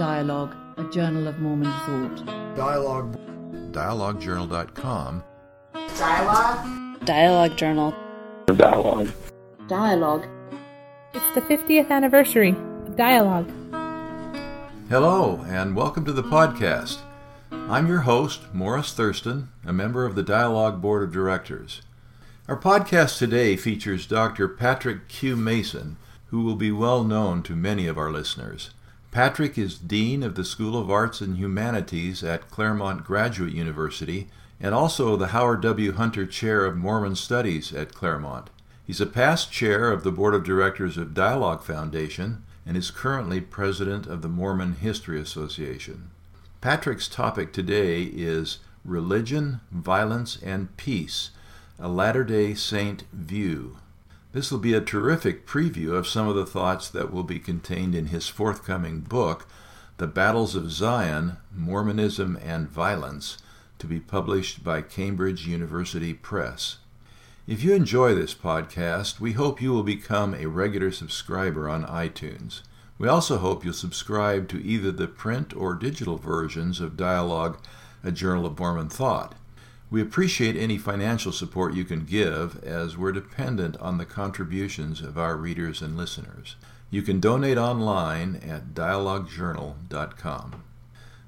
Dialogue, a journal of Mormon thought. Dialogue. DialogueJournal.com. Dialogue. Dialogue Journal. Dialogue. Dialogue. It's the 50th anniversary of Dialogue. Hello, and welcome to the podcast. I'm your host, Morris Thurston, a member of the Dialogue Board of Directors. Our podcast today features Dr. Patrick Q. Mason, who will be well known to many of our listeners. Patrick is Dean of the School of Arts and Humanities at Claremont Graduate University and also the Howard W. Hunter Chair of Mormon Studies at Claremont. He's a past chair of the Board of Directors of Dialogue Foundation and is currently president of the Mormon History Association. Patrick's topic today is Religion, Violence, and Peace A Latter day Saint View. This will be a terrific preview of some of the thoughts that will be contained in his forthcoming book, The Battles of Zion Mormonism and Violence, to be published by Cambridge University Press. If you enjoy this podcast, we hope you will become a regular subscriber on iTunes. We also hope you'll subscribe to either the print or digital versions of Dialogue, a Journal of Mormon Thought. We appreciate any financial support you can give, as we're dependent on the contributions of our readers and listeners. You can donate online at dialoguejournal.com.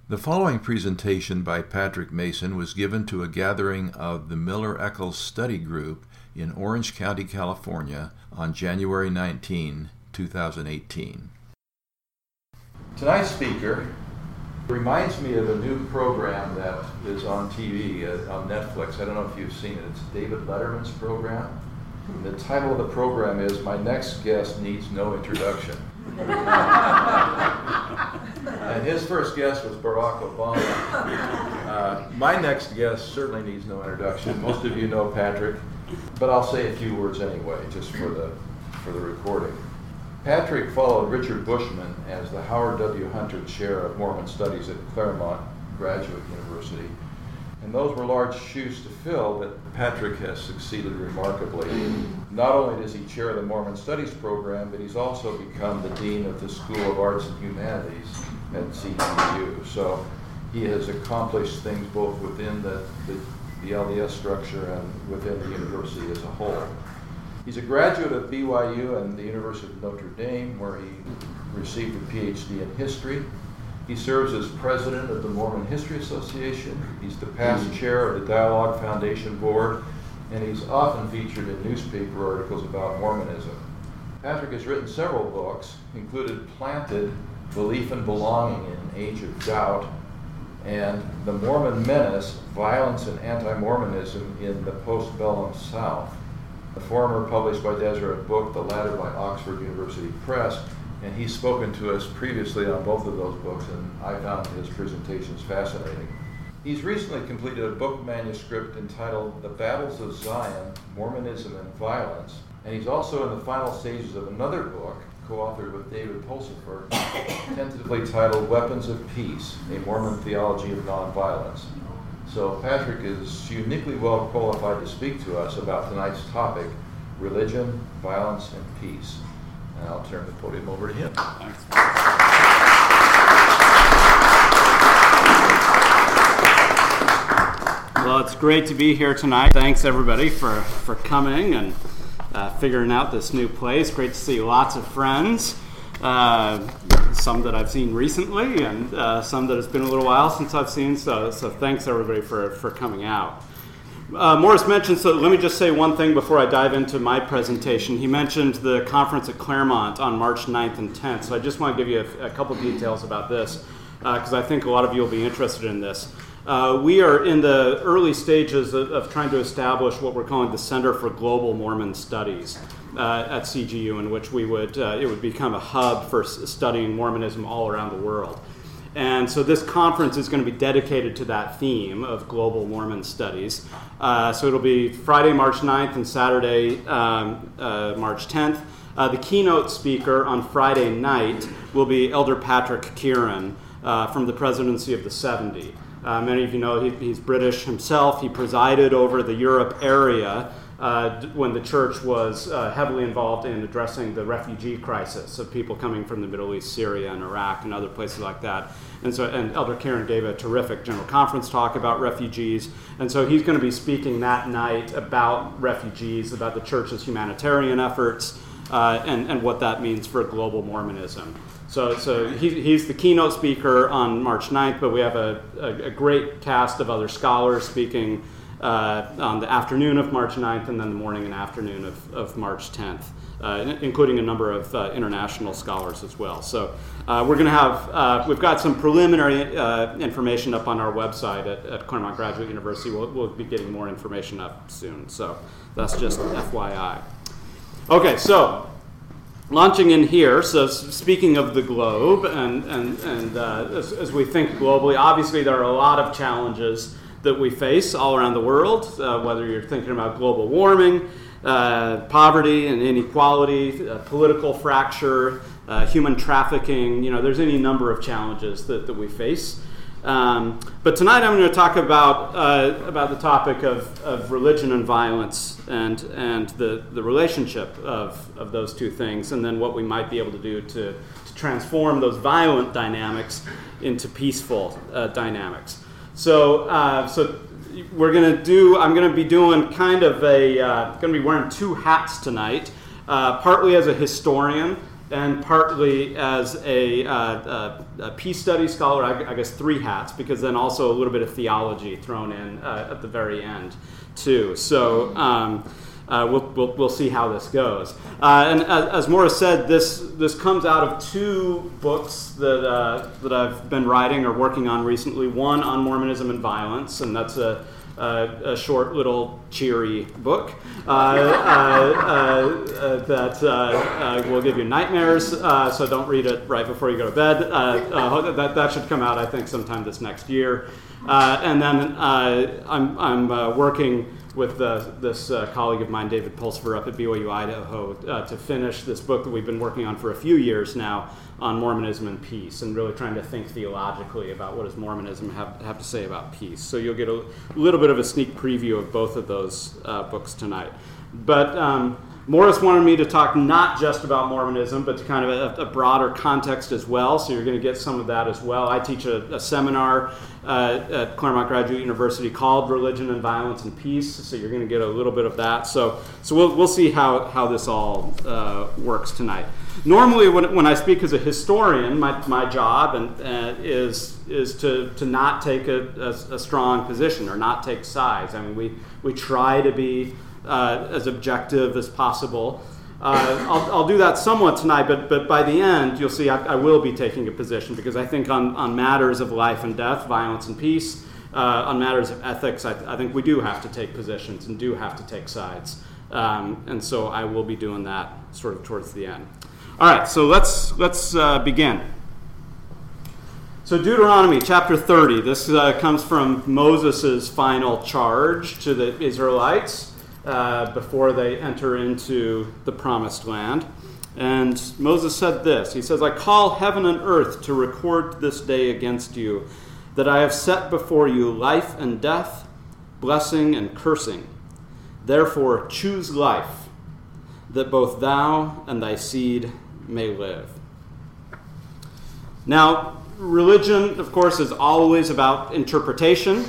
The following presentation by Patrick Mason was given to a gathering of the Miller Eccles Study Group in Orange County, California on January 19, 2018. Tonight's speaker reminds me of a new program that is on TV, uh, on Netflix. I don't know if you've seen it. It's David Letterman's program. And the title of the program is My Next Guest Needs No Introduction. and his first guest was Barack Obama. Uh, my next guest certainly needs no introduction. Most of you know Patrick, but I'll say a few words anyway, just for the, for the recording. Patrick followed Richard Bushman as the Howard W. Hunter Chair of Mormon Studies at Claremont Graduate University. And those were large shoes to fill, but Patrick has succeeded remarkably. Not only does he chair the Mormon Studies program, but he's also become the Dean of the School of Arts and Humanities at CGU. So he has accomplished things both within the, the, the LDS structure and within the university as a whole. He's a graduate of BYU and the University of Notre Dame, where he received a PhD in history. He serves as president of the Mormon History Association. He's the past chair of the Dialogue Foundation Board, and he's often featured in newspaper articles about Mormonism. Patrick has written several books, included Planted, Belief and Belonging in Age of Doubt, and The Mormon Menace, Violence and Anti-Mormonism in the Postbellum South. The former published by Deseret Book, the latter by Oxford University Press, and he's spoken to us previously on both of those books, and I found his presentations fascinating. He's recently completed a book manuscript entitled The Battles of Zion Mormonism and Violence, and he's also in the final stages of another book, co authored with David Pulsipher, tentatively titled Weapons of Peace A Mormon Theology of Nonviolence. So, Patrick is uniquely well qualified to speak to us about tonight's topic religion, violence, and peace. And I'll turn the podium over to him. Thanks. Well, it's great to be here tonight. Thanks everybody for, for coming and uh, figuring out this new place. Great to see lots of friends. Uh, some that I've seen recently, and uh, some that it's been a little while since I've seen. So, so thanks everybody for, for coming out. Uh, Morris mentioned, so let me just say one thing before I dive into my presentation. He mentioned the conference at Claremont on March 9th and 10th, so I just want to give you a, a couple details about this because uh, I think a lot of you will be interested in this. Uh, we are in the early stages of, of, trying to establish what we're calling the Center for Global Mormon Studies uh, at CGU, in which we would uh, it would become a hub for studying Mormonism all around the world. And so this conference is going to be dedicated to that theme of global Mormon studies. Uh, so it'll be Friday, March 9th, and Saturday, um, uh, March 10th. Uh, the keynote speaker on Friday night will be Elder Patrick Kearon from the presidency of the 70. Uh, many of you know he, he's British himself. He presided over the Europe area uh, when the church was uh, heavily involved in addressing the refugee crisis of people coming from the Middle East, Syria, and Iraq, and other places like that. And so, and Elder Kearon gave a terrific general conference talk about refugees. And so, he's going to be speaking that night about refugees, about the church's humanitarian efforts, uh, and, and what that means for global Mormonism. So, so he, he's the keynote speaker on March 9th, but we have a, a, a great cast of other scholars speaking uh, on the afternoon of March 9th and then the morning and afternoon of, of March 10th, uh, including a number of uh, international scholars as well. So uh, we're going to have, uh, we've got some preliminary uh, information up on our website at, at Claremont Graduate University. We'll, we'll be getting more information up soon. So that's just FYI. Okay, so launching in here, so speaking of the globe, and, and, and as, as, we think globally, obviously there are a lot of challenges that we face all around the world, uh, whether you're thinking about global warming, uh, poverty and inequality, uh, political fracture, uh, human trafficking, you know, there's any number of challenges that, that we face. Um, but tonight I'm going to talk about, uh, about the topic of, of religion and violence and, and the, the relationship of, of those two things, and then what we might be able to do to, to transform those violent dynamics into peaceful uh, dynamics. So, uh, so we're to do, I'm to be doing kind of a, uh, to be wearing two hats tonight, uh, partly as a historian and partly as a, uh, a, a peace study scholar, I, I, guess three hats, because then also a little bit of theology thrown in uh, at the very end, too. So um, uh, we'll, we'll, we'll, see how this goes. Uh, and as, as Morris said, this, this comes out of two books that, uh, that I've been writing or working on recently one on Mormonism and violence, and that's a uh, a short little cheery book uh, uh, that will give you nightmares. so don't read it right before you go to bed. that, that should come out, I think, sometime this next year. and then I'm, I'm working with this uh, colleague of mine, David Pulsipher, up at BYU Idaho, uh, to finish this book that we've been working on for a few years now on Mormonism and peace, and really trying to think theologically about what does Mormonism have, have to say about peace. So you'll get a little bit of a sneak preview of both of those uh, books tonight. But um, Morris wanted me to talk not just about Mormonism, but to kind of a, a broader context as well. So you're going to get some of that as well. I teach a, a seminar uh, at Claremont Graduate University called Religion and Violence and Peace. So you're going to get a little bit of that. So, so we'll, we'll see how, how this all uh, works tonight. Normally, when, when I speak as a historian, my, my job and, uh, is, is to, to not take a, a, a strong position or not take sides. I mean, we, we try to be uh, as objective as possible. Uh, I'll, I'll, do that somewhat tonight, but, but by the end, you'll see I, I, will be taking a position because I think on, on matters of life and death, violence and peace, uh, on matters of ethics, I, I, think we do have to take positions and do have to take sides. Um, and so I will be doing that sort of towards the end. All right, so let's, let's uh, begin. So, Deuteronomy chapter 30, this uh, comes from Moses' final charge to the Israelites. Uh, before they enter into the promised land. And Moses said this He says, I call heaven and earth to record this day against you, that I have set before you life and death, blessing and cursing. Therefore, choose life, that both thou and thy seed may live. Now, religion, of course, is always about interpretation.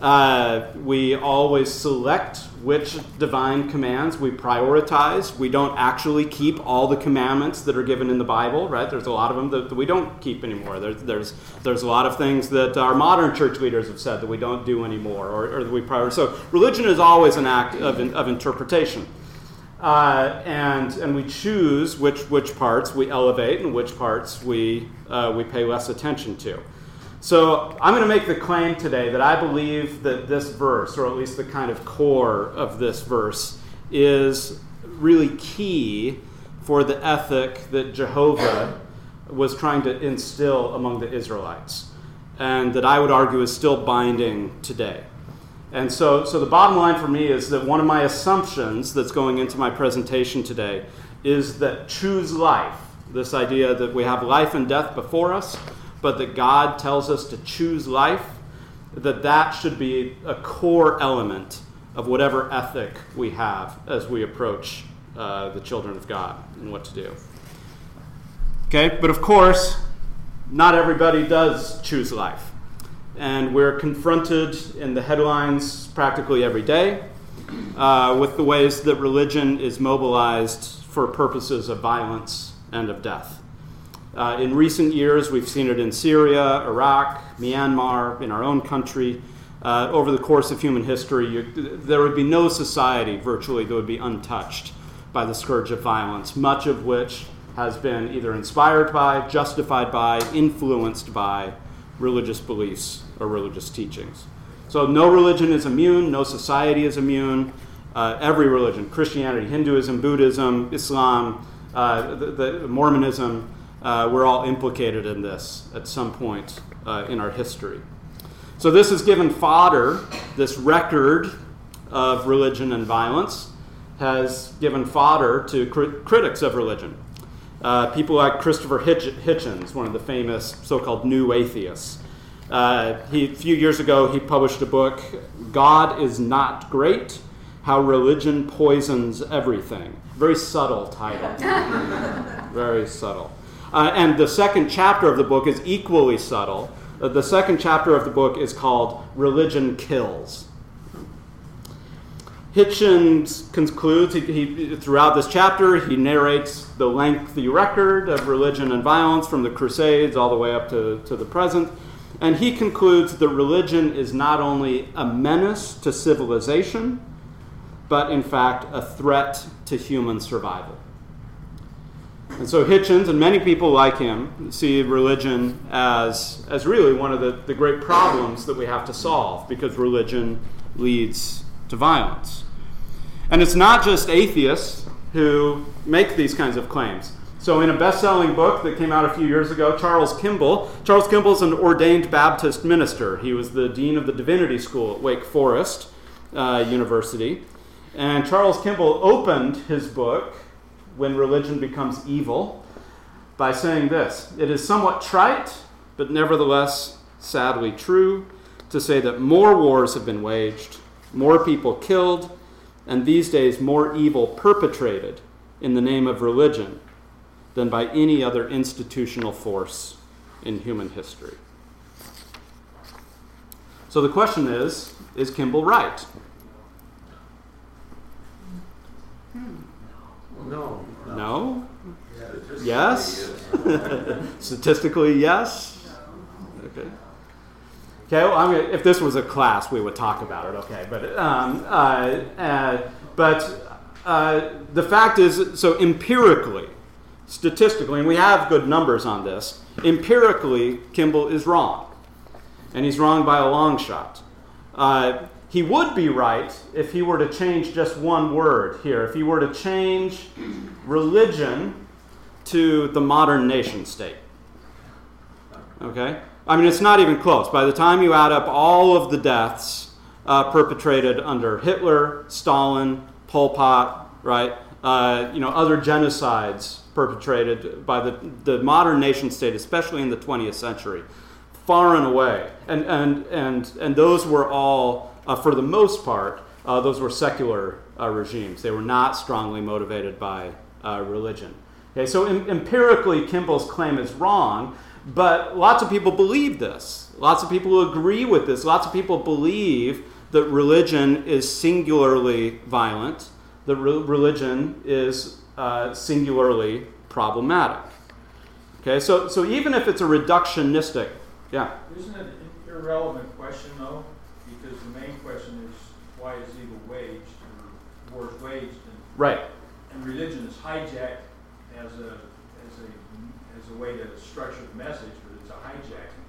Uh, we always select which divine commands we prioritize. We don't actually keep all the commandments that are given in the Bible, right? There's a lot of them that, we don't keep anymore. There's, there's, there's a lot of things that our modern church leaders have said that we don't do anymore or, or that we prioritize. So religion is always an act of, of interpretation. Uh, and, and we choose which, which parts we elevate and which parts we, uh, we pay less attention to. So I'm going to make the claim today that I believe that this verse, or at least the kind of core of this verse, is really key for the ethic that Jehovah was trying to instill among the Israelites, and that I would argue is still binding today. And so, so the bottom line for me is that one of my assumptions that's going into my presentation today is that choose life, this idea that we have life and death before us, but that God tells us to choose life, that that should be a core element of whatever ethic we have as we approach uh, the children of God and what to do. Okay, but of course, not everybody does choose life. And we're confronted in the headlines practically every day uh, with the ways that religion is mobilized for purposes of violence and of death. Uh, in recent years, we've seen it in Syria, Iraq, Myanmar, in our own country. Uh, over the course of human history, you, there would be no society virtually that would be untouched by the scourge of violence, much of which has been either inspired by, justified by, influenced by religious beliefs or religious teachings. So, no religion is immune, no society is immune. Uh, every religion Christianity, Hinduism, Buddhism, Islam, uh, the, the Mormonism uh, we're all implicated in this at some point uh, in our history. So, this has given fodder, this record of religion and violence has given fodder to crit- critics of religion. Uh, people like Christopher Hitch- Hitchens, one of the famous so called new atheists. Uh, he, a few years ago, he published a book, God is Not Great How Religion Poisons Everything. Very subtle title. Very subtle. Uh, and the second chapter of the book is equally subtle. Uh, the second chapter of the book is called Religion Kills. Hitchens concludes, he, he, throughout this chapter, he narrates the lengthy record of religion and violence from the Crusades all the way up to, to the present. And he concludes that religion is not only a menace to civilization, but in fact a threat to human survival. And so Hitchens and many people like him see religion as, as really one of the, the great problems that we have to solve because religion leads to violence. And it's not just atheists who make these kinds of claims. So, in a best selling book that came out a few years ago, Charles Kimball, Charles Kimball is an ordained Baptist minister. He was the dean of the divinity school at Wake Forest uh, University. And Charles Kimball opened his book, When Religion Becomes Evil, by saying this It is somewhat trite, but nevertheless sadly true, to say that more wars have been waged, more people killed, and these days more evil perpetrated in the name of religion than by any other institutional force in human history. So the question is is Kimball right? Hmm. No. No? Yes? Statistically, yes? Okay. Okay, well, I mean, if this was a class, we would talk about it, okay. But, um, uh, uh, but uh, the fact is, so empirically, statistically, and we have good numbers on this, empirically, Kimball is wrong. And he's wrong by a long shot. He would be right if he were to change just one word here. If he were to change religion to the modern nation state. Okay? I mean, it's not even close. By the time you add up all of the deaths uh, perpetrated under Hitler, Stalin, Pol Pot, right? Uh, you know, other genocides perpetrated by the, the modern nation state, especially in the 20th century, far and away. And, and, and, and those were all, uh, for the most part, uh, those were secular uh, regimes. They were not strongly motivated by uh, religion. Okay, so em- empirically, Kimball's claim is wrong, but lots of people believe this. Lots of people agree with this. Lots of people believe that religion is singularly violent, that re- religion is uh, singularly problematic. Okay, so, so even if it's a reductionistic, yeah. Isn't it an irrelevant question, though? Because the main question is why is evil waged or wars waged? And, Right. and religion is hijacked as a, as a, as a way to structure the message, but it's a hijacking.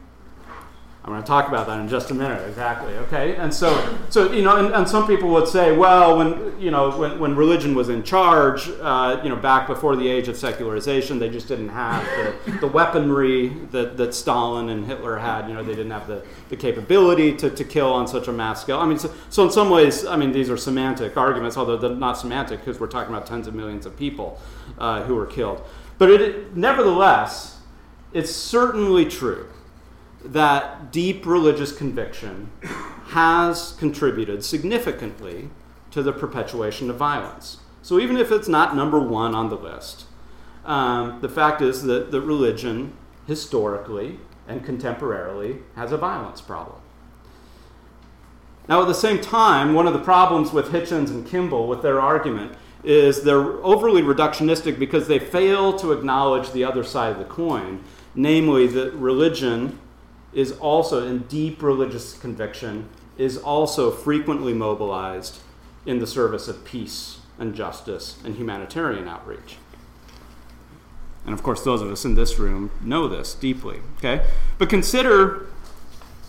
I'm going to talk about that in just a minute. Exactly. Okay. And so, so you know, and, and some people would say, well, when you know, when, when religion was in charge, uh, you know, back before the age of secularization, they just didn't have the, the weaponry that, that Stalin and Hitler had. You know, they didn't have the, the capability to, to kill on such a mass scale. I mean, so, so in some ways, I mean, these are semantic arguments, although they're not semantic because we're talking about tens of millions of people uh, who were killed. But it, nevertheless, it's certainly true that deep religious conviction has contributed significantly to the perpetuation of violence. So even if it's not number one on the list, um, the fact is that the religion historically and contemporarily has a violence problem. Now, at the same time, one of the problems with Hitchens and Kimball with their argument is they're overly reductionistic because they fail to acknowledge the other side of the coin, namely that religion is also, in deep religious conviction, is also frequently mobilized in the service of peace and justice and humanitarian outreach. And of course, those of us in this room know this deeply. Okay? But consider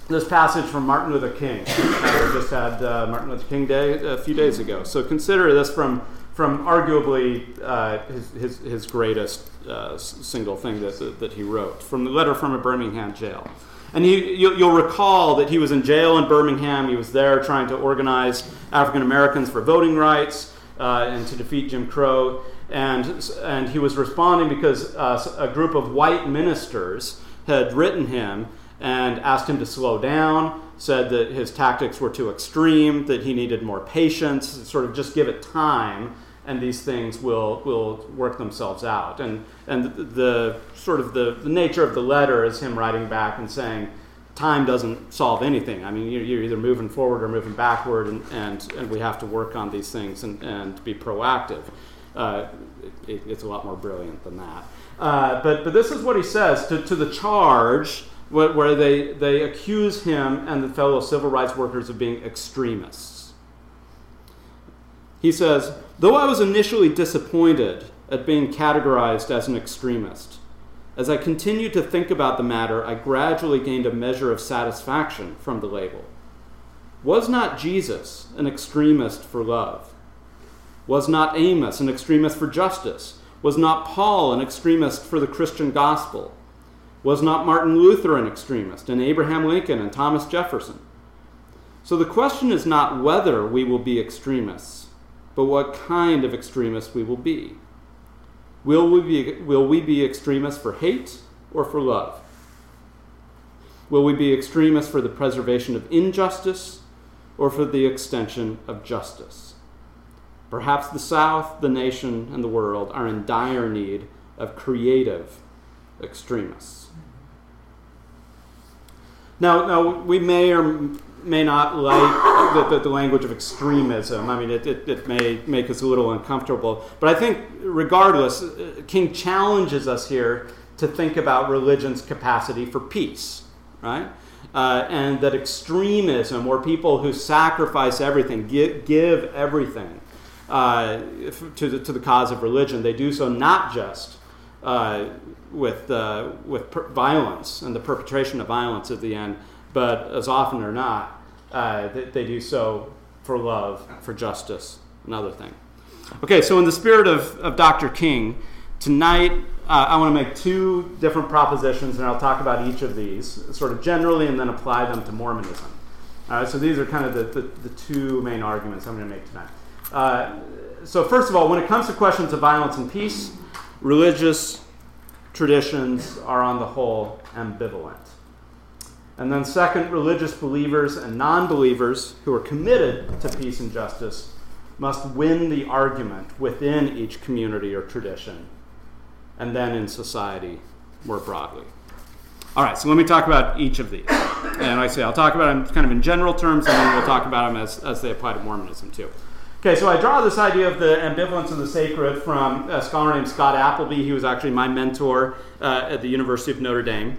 this passage from Martin Luther King. We just had uh, Martin Luther King Day a few days ago. So consider this from, from arguably uh, his, his, his, greatest uh, single thing that, that he wrote from the letter from a Birmingham jail. And you, will recall that he was in jail in Birmingham. He was there trying to organize African Americans for voting rights uh, and to defeat Jim Crow. And, and he was responding because uh, a group of white ministers had written him and asked him to slow down, said that his tactics were too extreme, that he needed more patience, sort of just give it time, and these things will, will work themselves out. And, and the, the sort of the, the nature of the letter is him writing back and saying, time doesn't solve anything. I mean, you're, you're either moving forward or moving backward, and, and, and we have to work on these things and, and be proactive. Uh, it, it's a lot more brilliant than that. Uh, but, but this is what he says to, to the charge where, where they, they accuse him and the fellow civil rights workers of being extremists. He says, Though I was initially disappointed at being categorized as an extremist, as I continued to think about the matter, I gradually gained a measure of satisfaction from the label. Was not Jesus an extremist for love? Was not Amos an extremist for justice? Was not Paul an extremist for the Christian gospel? Was not Martin Luther an extremist, and Abraham Lincoln and Thomas Jefferson? So the question is not whether we will be extremists, but what kind of extremists we will be. Will we be, will we be extremists for hate or for love? Will we be extremists for the preservation of injustice or for the extension of justice? Perhaps the South, the nation, and the world are in dire need of creative extremists. Now, now we may or may not like the, the, the language of extremism. I mean, it, it, it, may make us a little uncomfortable. But I think, regardless, uh, King challenges us here to think about religion's capacity for peace, right? Uh, and that extremism, or people who sacrifice everything, give, give everything uh, to, the, to the cause of religion, they do so not just uh, with, uh, with per- violence and the perpetration of violence at the end, but as often or not, uh, they, they, do so for love, for justice, another thing. Okay, so in the spirit of, of Dr. King, tonight uh, I want to make two different propositions, and I'll talk about each of these sort of generally and then apply them to Mormonism. So these are kind of the, the, the two main arguments I'm going to make tonight. Uh, so, first of all, when it comes to questions of violence and peace, religious traditions are on the whole ambivalent. And then, second, religious believers and non believers who are committed to peace and justice must win the argument within each community or tradition, and then in society more broadly. All right, so let me talk about each of these. And I say I'll talk about them kind of in general terms, and then we'll talk about them as, as they apply to Mormonism too. Okay, so I draw this idea of the ambivalence of the sacred from a scholar named Scott Appleby. He was actually my mentor uh, at the University of Notre Dame.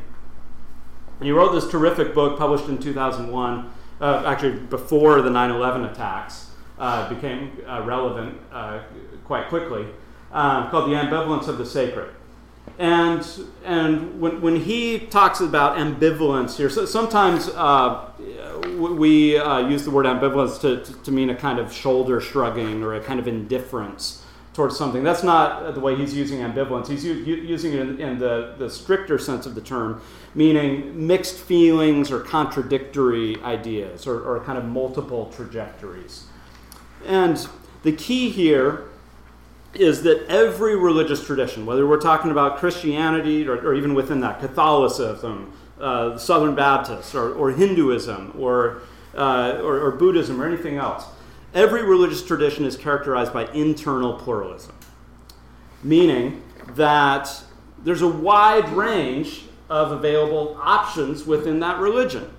And he wrote this terrific book published in 2001, uh, actually before the 9 11 attacks uh, became uh, relevant uh, quite quickly, um, called The Ambivalence of the Sacred. And, and when, when he talks about ambivalence here, so sometimes uh, we use the word ambivalence to, to, to, mean a kind of shoulder shrugging or a kind of indifference towards something. That's not the way he's using ambivalence. He's u- using it in, in, the, the stricter sense of the term, meaning mixed feelings or contradictory ideas or, or kind of multiple trajectories. And the key here is that every religious tradition, whether we're talking about Christianity or, or even within that, Catholicism, uh, Southern Baptists, or, or Hinduism, or, uh, or, or Buddhism, or anything else, every religious tradition is characterized by internal pluralism, meaning that there's a wide range of available options within that religion.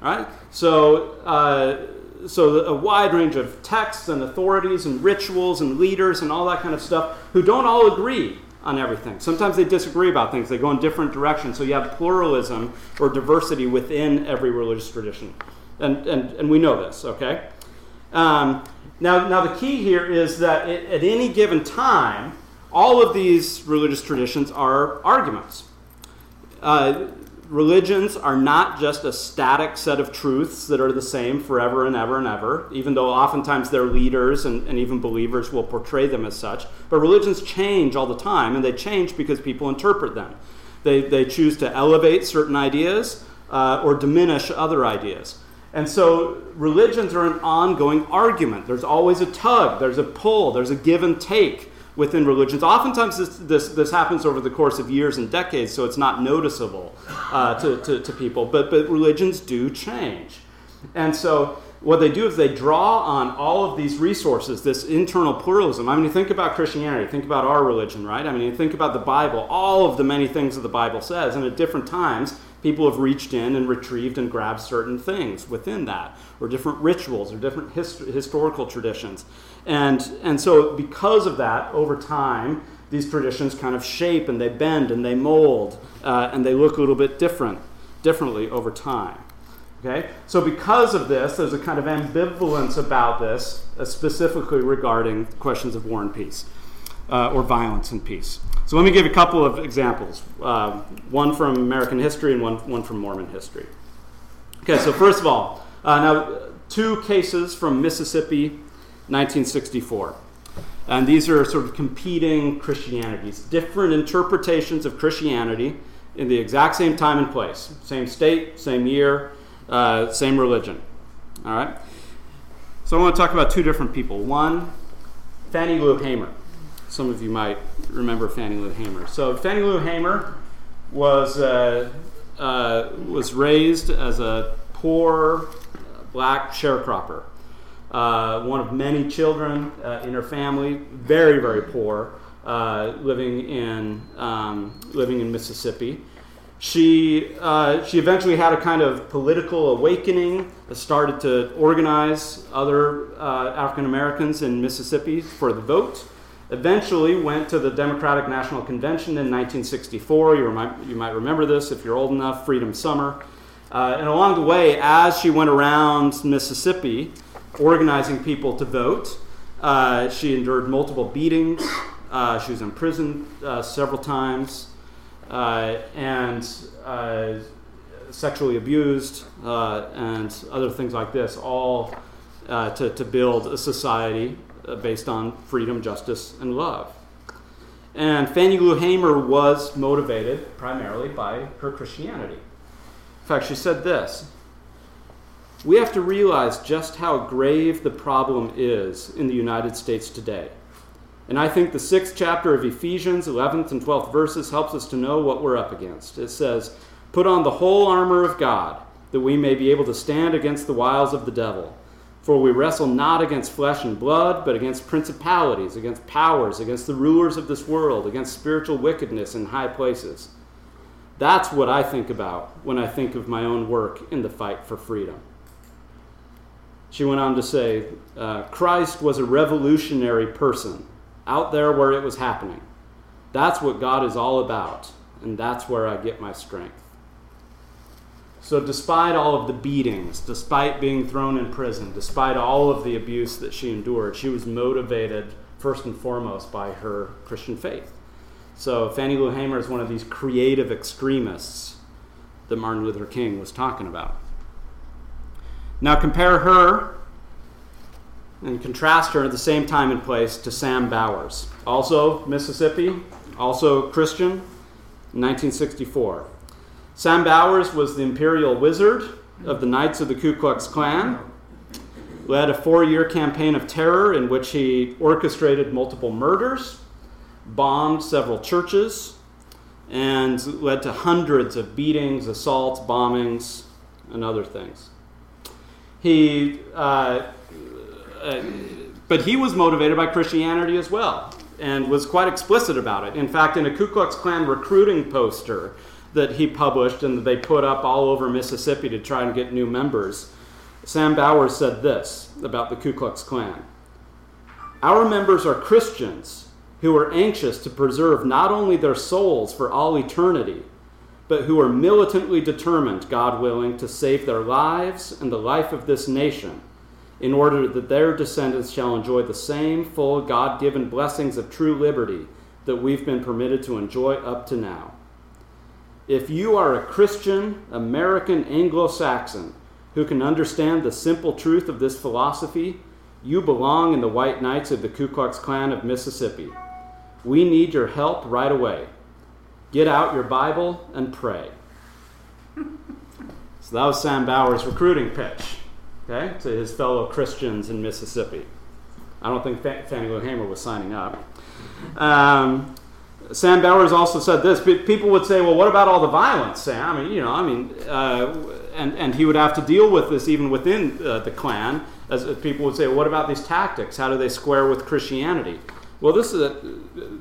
Right? So, uh, so a wide range of texts and authorities and rituals and leaders and all that kind of stuff who don't all agree on everything. Sometimes they disagree about things, they go in different directions. So you have pluralism or diversity within every religious tradition. And, and, and we know this, okay? Um, now, now, the key here is that it, at any given time, all of these religious traditions are arguments. Uh, religions are not just a static set of truths that are the same forever and ever and ever, even though oftentimes their leaders and, and, even believers will portray them as such. But religions change all the time, and they change because people interpret them. They, they choose to elevate certain ideas uh, or diminish other ideas. And so religions are an ongoing argument. There's always a tug, there's a pull, there's a give and take within religions. Oftentimes, this, this, this, happens over the course of years and decades, so it's not noticeable uh, to, to, to, people. But, but religions do change. And so, what they do is they draw on all of these resources, this internal pluralism. I mean, you think about Christianity, think about our religion, right? I mean, you think about the Bible, all of the many things that the Bible says, and at different times, people have reached in and retrieved and grabbed certain things within that, or different rituals, or different hist- historical traditions. And, and so, because of that, over time, these traditions kind of shape and they bend and they mold uh, and they look a little bit different, differently over time. Okay? So, because of this, there's a kind of ambivalence about this, uh, specifically regarding questions of war and peace uh, or violence and peace. So, let me give a couple of examples uh, one from American history and one, one from Mormon history. Okay, so first of all, uh, now two cases from Mississippi 1964. And these are sort of competing Christianities, different interpretations of Christianity in the exact same time and place, same state, same year, uh, same religion. All right? So I want to talk about two different people. One, Fannie Lou Hamer. Some of you might remember Fannie Lou Hamer. So Fannie Lou Hamer was, uh, uh, was raised as a poor black sharecropper uh, one of many children uh, in her family, very, very poor, uh, living, in, um, living in Mississippi. She, uh, she eventually had a kind of political awakening, started to organize other African Americans in Mississippi for the vote. Eventually went to the Democratic National Convention in 1964. You, you might remember this if you're old enough, Freedom Summer. Uh, and along the way, as she went around Mississippi, organizing people to vote. Uh, she endured multiple beatings. Uh, she was imprisoned uh, several times uh, and uh, sexually abused and other things like this, all to, to build a society Uh, based on freedom, justice, and love. And Fannie Lou Hamer was motivated primarily by her Christianity. In fact, she said this we have to realize just how grave the problem is in the United States today. And I think the sixth chapter of Ephesians, 11th and 12th verses, helps us to know what we're up against. It says, Put on the whole armor of God, that we may be able to stand against the wiles of the devil. For we wrestle not against flesh and blood, but against principalities, against powers, against the rulers of this world, against spiritual wickedness in high places. That's what I think about when I think of my own work in the fight for freedom. She went on to say, uh, Christ was a revolutionary person out there where it was happening. That's what God is all about, and that's where I get my strength. So, despite all of the beatings, despite being thrown in prison, despite all of the abuse that she endured, she was motivated first and foremost by her Christian faith. So, Fannie Lou Hamer is one of these creative extremists that Martin Luther King was talking about. Now compare her and contrast her at the same time and place to Sam Bowers, also Mississippi, also Christian, 1964. Sam Bowers was the imperial wizard of the Knights of the Ku Klux Klan. led a four year campaign of terror in which he orchestrated multiple murders, bombed several churches, and led to hundreds of beatings, assaults, bombings, and other things. He, uh, uh, but he was motivated by Christianity as well and was quite explicit about it. In fact, in a Ku Klux Klan recruiting poster that he published and that they put up all over Mississippi to try and get new members, Sam Bowers said this about the Ku Klux Klan Our members are Christians who are anxious to preserve not only their souls for all eternity, but who are militantly determined, God willing, to save their lives and the life of this nation in order that their descendants shall enjoy the same full God given blessings of true liberty that we've been permitted to enjoy up to now. If you are a Christian, American Anglo Saxon who can understand the simple truth of this philosophy, you belong in the White Knights of the Ku Klux Klan of Mississippi. We need your help right away. Get out your Bible and pray. so that was Sam Bowers' recruiting pitch okay, to his fellow Christians in Mississippi. I don't think Fannie Lou Hamer was signing up. Um, Sam Bowers also said this. But people would say, "Well, what about all the violence, Sam?" I mean, you know, I mean, uh, and and he would have to deal with this even within uh, the Klan. As people would say, well, "What about these tactics? How do they square with Christianity?" Well, this is a,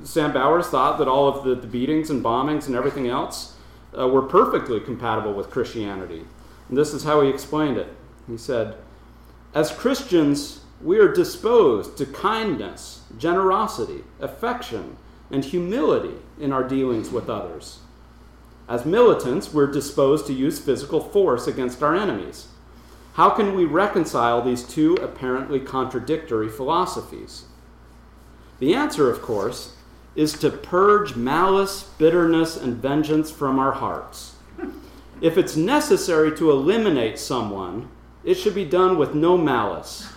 Sam Bowers thought that all of the, the beatings and bombings and everything else uh, were perfectly compatible with Christianity, and this is how he explained it. He said, As Christians, we are disposed to kindness, generosity, affection, and humility in our dealings with others. As militants, we're disposed to use physical force against our enemies. How can we reconcile these two apparently contradictory philosophies? The answer, of course, is to purge malice, bitterness, and vengeance from our hearts. If it's necessary to eliminate someone, it should be done with no malice,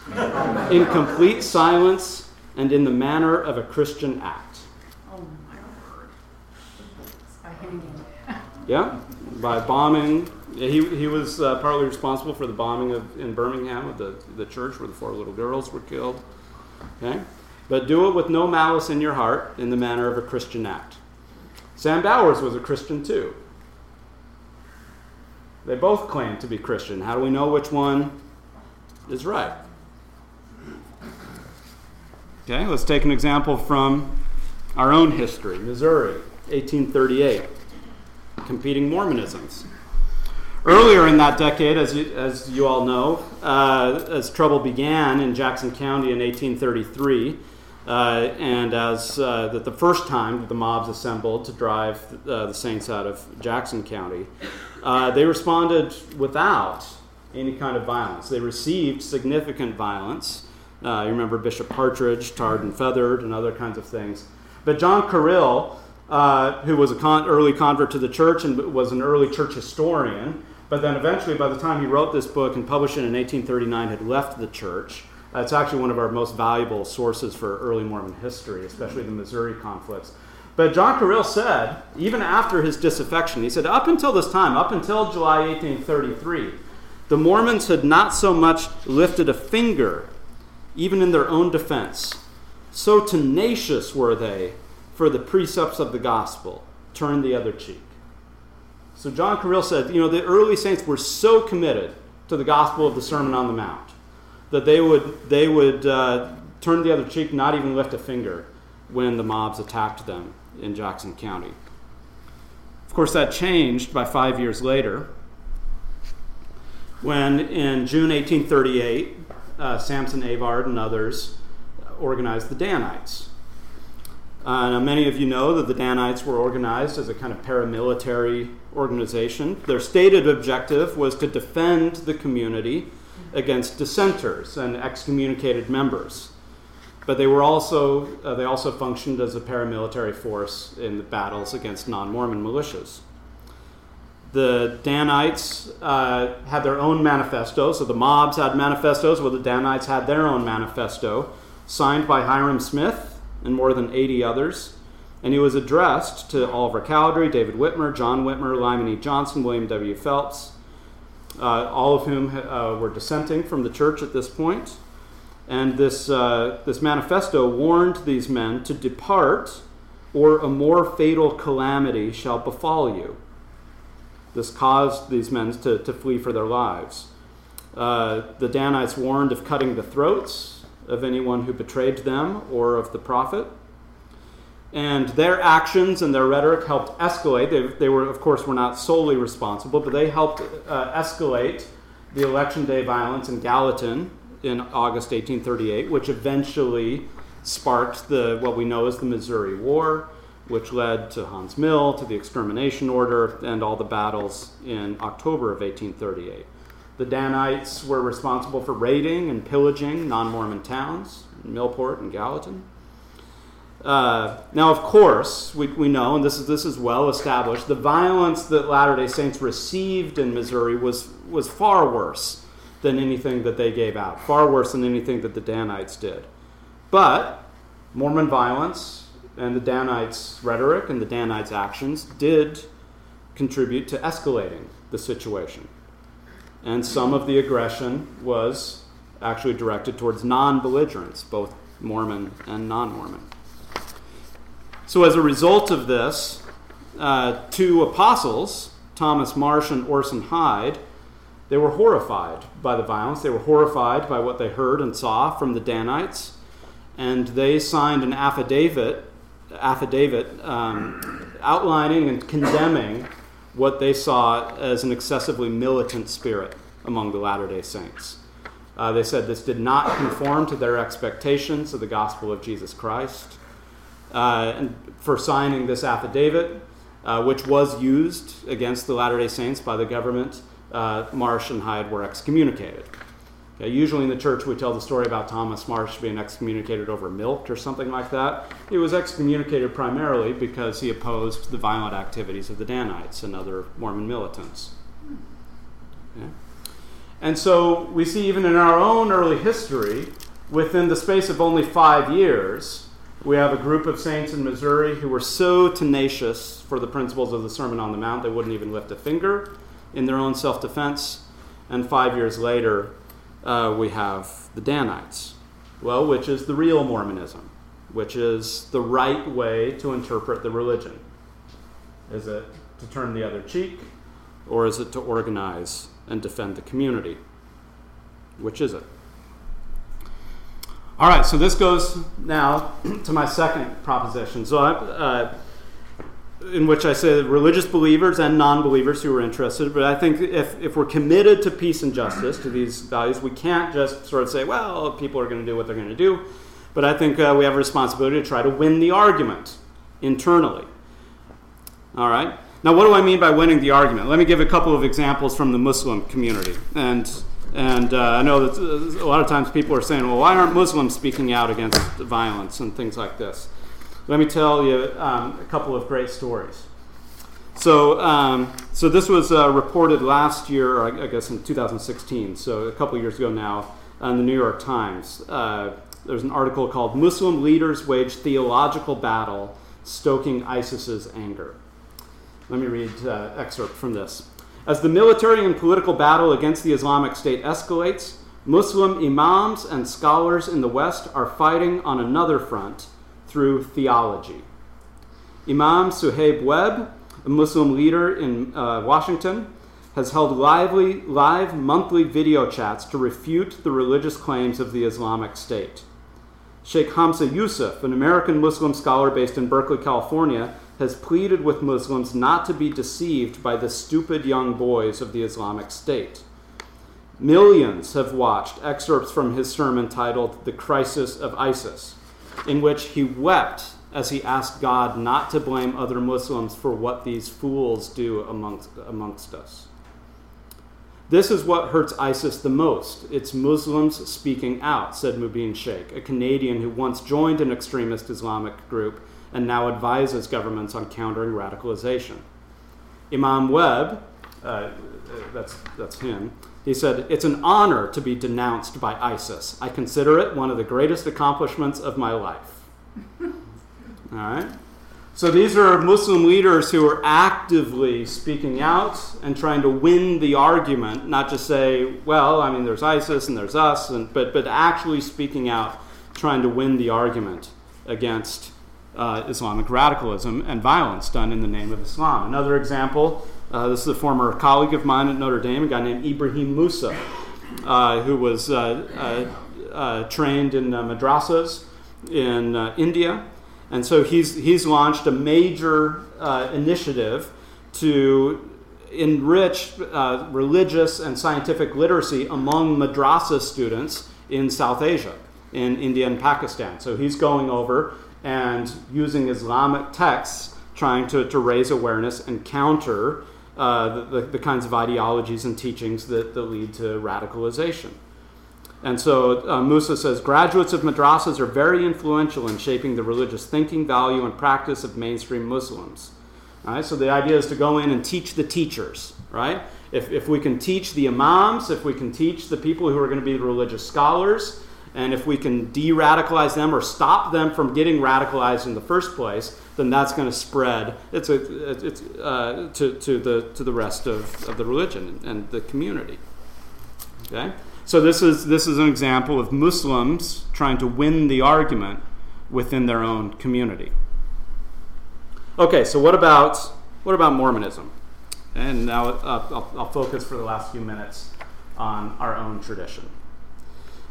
in complete silence, and in the manner of a Christian act. Oh my word. By hanging. Yeah, by bombing. He, he was uh, partly responsible for the bombing of, in Birmingham of the, the church where the four little girls were killed. Okay? But do it with no malice in your heart, in the manner of a Christian act. Sam Bowers was a Christian too. They both claim to be Christian. How do we know which one is right? Okay, let's take an example from our own history Missouri, 1838, competing Mormonisms. Earlier in that decade, as you, as you all know, uh, as trouble began in Jackson County in 1833, uh, and as uh, the first time that the mobs assembled to drive uh, the Saints out of Jackson County, uh, they responded without any kind of violence. They received significant violence. Uh, you remember Bishop Partridge, tarred and feathered, and other kinds of things. But John Corrill, uh, who was an con- early convert to the church and was an early church historian, but then eventually, by the time he wrote this book and published it in 1839, had left the church. Uh, it's actually one of our most valuable sources for early Mormon history, especially the Missouri conflicts. But John Corrill said, even after his disaffection, he said, up until this time, up until July 1833, the Mormons had not so much lifted a finger, even in their own defense. So tenacious were they for the precepts of the gospel, turn the other cheek. So John Corrill said, you know, the early saints were so committed to the gospel of the Sermon on the Mount that they would, they would uh, turn the other cheek, not even lift a finger when the mobs attacked them in Jackson County. Of course, that changed by five years later when, in June 1838, uh, Sampson Avard and others organized the Danites. Uh, now, many of you know that the Danites were organized as a kind of paramilitary organization. Their stated objective was to defend the community against dissenters and excommunicated members but they were also uh, they also functioned as a paramilitary force in the battles against non-Mormon militias. The Danites uh, had their own manifesto, so the mobs had manifestos, well, the Danites had their own manifesto, signed by Hyrum Smith and more than 80 others, and he was addressed to Oliver Cowdery, David Whitmer, John Whitmer, Lyman E. Johnson, William W. Phelps, uh, all of whom uh, were dissenting from the church at this point. And this, uh, this manifesto warned these men to depart, or a more fatal calamity shall befall you. This caused these men to, to flee for their lives. Uh, the Danites warned of cutting the throats of anyone who betrayed them or of the prophet. And their actions and their rhetoric helped escalate. They, they were, of course, were not solely responsible, but they helped uh, escalate the election day violence in Gallatin in August 1838, which eventually sparked the what we know as the Missouri War, which led to Haun's Mill, to the extermination order, and all the battles in October of 1838. The Danites were responsible for raiding and pillaging non Mormon towns, Millport and Gallatin. Uh, now, of course, we, we know, and this is, this is well established, the violence that Latter day Saints received in Missouri was, was far worse than anything that they gave out, far worse than anything that the Danites did. But Mormon violence and the Danites' rhetoric and the Danites' actions did contribute to escalating the situation. And some of the aggression was actually directed towards non belligerents, both Mormon and non Mormon. So, as a result of this, uh, two apostles, Thomas Marsh and Orson Hyde, they were horrified by the violence. They were horrified by what they heard and saw from the Danites, and they signed an affidavit, affidavit um, outlining and condemning what they saw as an excessively militant spirit among the Latter Day Saints. Uh, they said this did not conform to their expectations of the gospel of Jesus Christ uh, and for signing this affidavit, uh, which was used against the Latter day Saints by the government, uh, Marsh and Hyde were excommunicated. Okay, usually in the church, we tell the story about Thomas Marsh being excommunicated over milk or something like that. He was excommunicated primarily because he opposed the violent activities of the Danites and other Mormon militants. Okay. And so we see, even in our own early history, within the space of only five years, we have a group of saints in Missouri who were so tenacious for the principles of the Sermon on the Mount they wouldn't even lift a finger in their own self defense. And five years later, uh, we have the Danites, well, which is the real Mormonism, which is the right way to interpret the religion. Is it to turn the other cheek, or is it to organize and defend the community? Which is it? All right, so this goes now to my second proposition. So, uh, in which I say religious believers and non believers who are interested, but I think if, if we're committed to peace and justice, to these values, we can't just sort of say, well, people are going to do what they're going to do. But I think uh, we have a responsibility to try to win the argument internally. All right? Now, what do I mean by winning the argument? Let me give a couple of examples from the Muslim community. And and uh, I know that uh, a lot of times people are saying, well, why aren't Muslims speaking out against violence and things like this? Let me tell you um, a couple of great stories. So, um, so this was uh, reported last year, I guess in 2016, so a couple years ago now, in the New York Times. Uh, there's an article called Muslim Leaders Wage Theological Battle Stoking ISIS's Anger. Let me read uh, excerpt from this. As the military and political battle against the Islamic State escalates, Muslim imams and scholars in the West are fighting on another front through theology. Imam Suhaib Webb, a Muslim leader in uh, Washington, has held lively, live monthly video chats to refute the religious claims of the Islamic State. Sheikh Hamza Yusuf, an American Muslim scholar based in Berkeley, California, has pleaded with Muslims not to be deceived by the stupid young boys of the Islamic State. Millions have watched excerpts from his sermon titled The Crisis of ISIS, in which he wept as he asked God not to blame other Muslims for what these fools do amongst, amongst us. This is what hurts ISIS the most. It's Muslims speaking out, said Mubin Shaikh, a Canadian who once joined an extremist Islamic group and now advises governments on countering radicalization. Imam Webb, uh, that's, that's him, he said, It's an honor to be denounced by ISIS. I consider it one of the greatest accomplishments of my life. All right? So these are Muslim leaders who are actively speaking out and trying to win the argument, not just say, well, I mean, there's ISIS and there's us, and, but, but actually speaking out, trying to win the argument against uh, Islamic radicalism and violence done in the name of Islam. Another example uh, this is a former colleague of mine at Notre Dame, a guy named Ebrahim Moosa, uh, who was uh, uh, trained in madrasas in India and so he's, he's launched a major initiative to enrich uh, religious and scientific literacy among madrasa students in South Asia, in India and Pakistan. So he's going over and using Islamic texts, trying to, to raise awareness and counter uh, the, the, kinds of ideologies and teachings that, that lead to radicalization. And so uh, Moosa says graduates of madrasas are very influential in shaping the religious thinking, value, and practice of mainstream Muslims. All right, so the idea is to go in and teach the teachers, right? If, if we can teach the imams, if we can teach the people who are going to be religious scholars, and if we can de radicalize them or stop them from getting radicalized in the first place, then that's going to spread it's a, it's, uh, to, to, the, to the rest of, of the religion and the community. Okay? So this is this is an example of Muslims trying to win the argument within their own community. Okay, so what about what about Mormonism? And now uh, I'll, I'll focus for the last few minutes on our own tradition.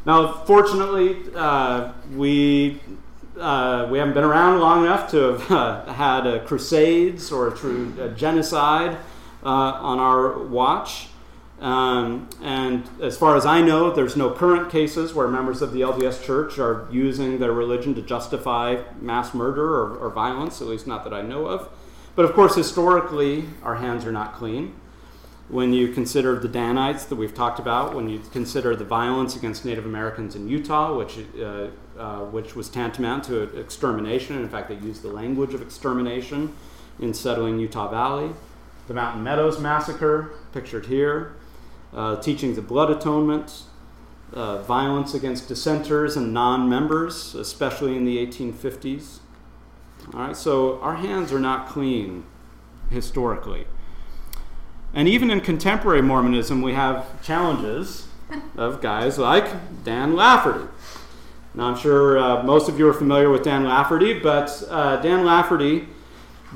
Now, fortunately, uh, we uh, we haven't been around long enough to have uh, had crusades or a true genocide uh, on our watch. Um, and as far as I know, there's no current cases where members of the LDS Church are using their religion to justify mass murder or, or, violence, at least not that I know of. But of course, historically, our hands are not clean. When you consider the Danites that we've talked about, when you consider the violence against Native Americans in Utah, which, uh, uh, which was tantamount to extermination, in fact, they used the language of extermination in settling Utah Valley, the Mountain Meadows Massacre, pictured here, uh, teachings of blood atonement, uh, violence against dissenters and non members, especially in the 1850s. All right, so our hands are not clean historically. And even in contemporary Mormonism, we have challenges of guys like Dan Lafferty. Now, I'm sure uh, most of you are familiar with Dan Lafferty, but uh, Dan Lafferty,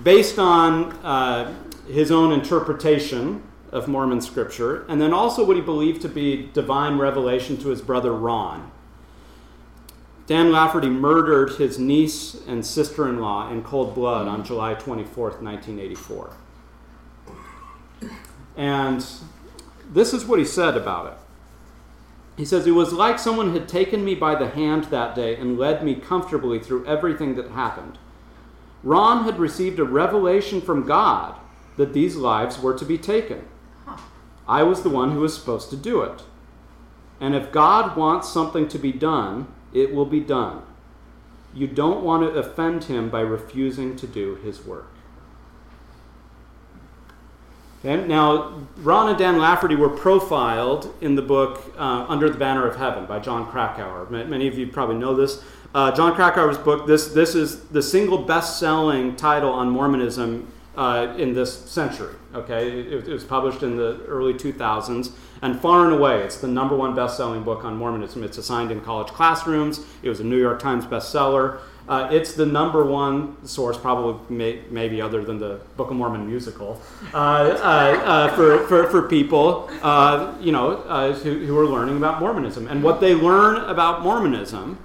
based on uh, his own interpretation of Mormon scripture, and then also what he believed to be divine revelation to his brother Ron. Dan Lafferty murdered his niece and sister in law in cold blood on July 24th, 1984. And this is what he said about it. He says, It was like someone had taken me by the hand that day and led me comfortably through everything that happened. Ron had received a revelation from God that these lives were to be taken. I was the one who was supposed to do it. And if God wants something to be done, it will be done. You don't want to offend him by refusing to do his work. Okay? Now, Ron and Dan Lafferty were profiled in the book uh, Under the Banner of Heaven by Jon Krakauer. Many of you probably know this. Uh, Jon Krakauer's book, this, this is the single best selling title on Mormonism uh, in this century. Okay, it, it, was published in the early 2000s, and far and away, it's the number one best-selling book on Mormonism. It's assigned in college classrooms. It was a New York Times bestseller. Uh, it's the number one source, probably may, maybe other than the Book of Mormon musical, uh, uh, uh for, for, for people uh, you know uh, who, who are learning about Mormonism. And what they learn about Mormonism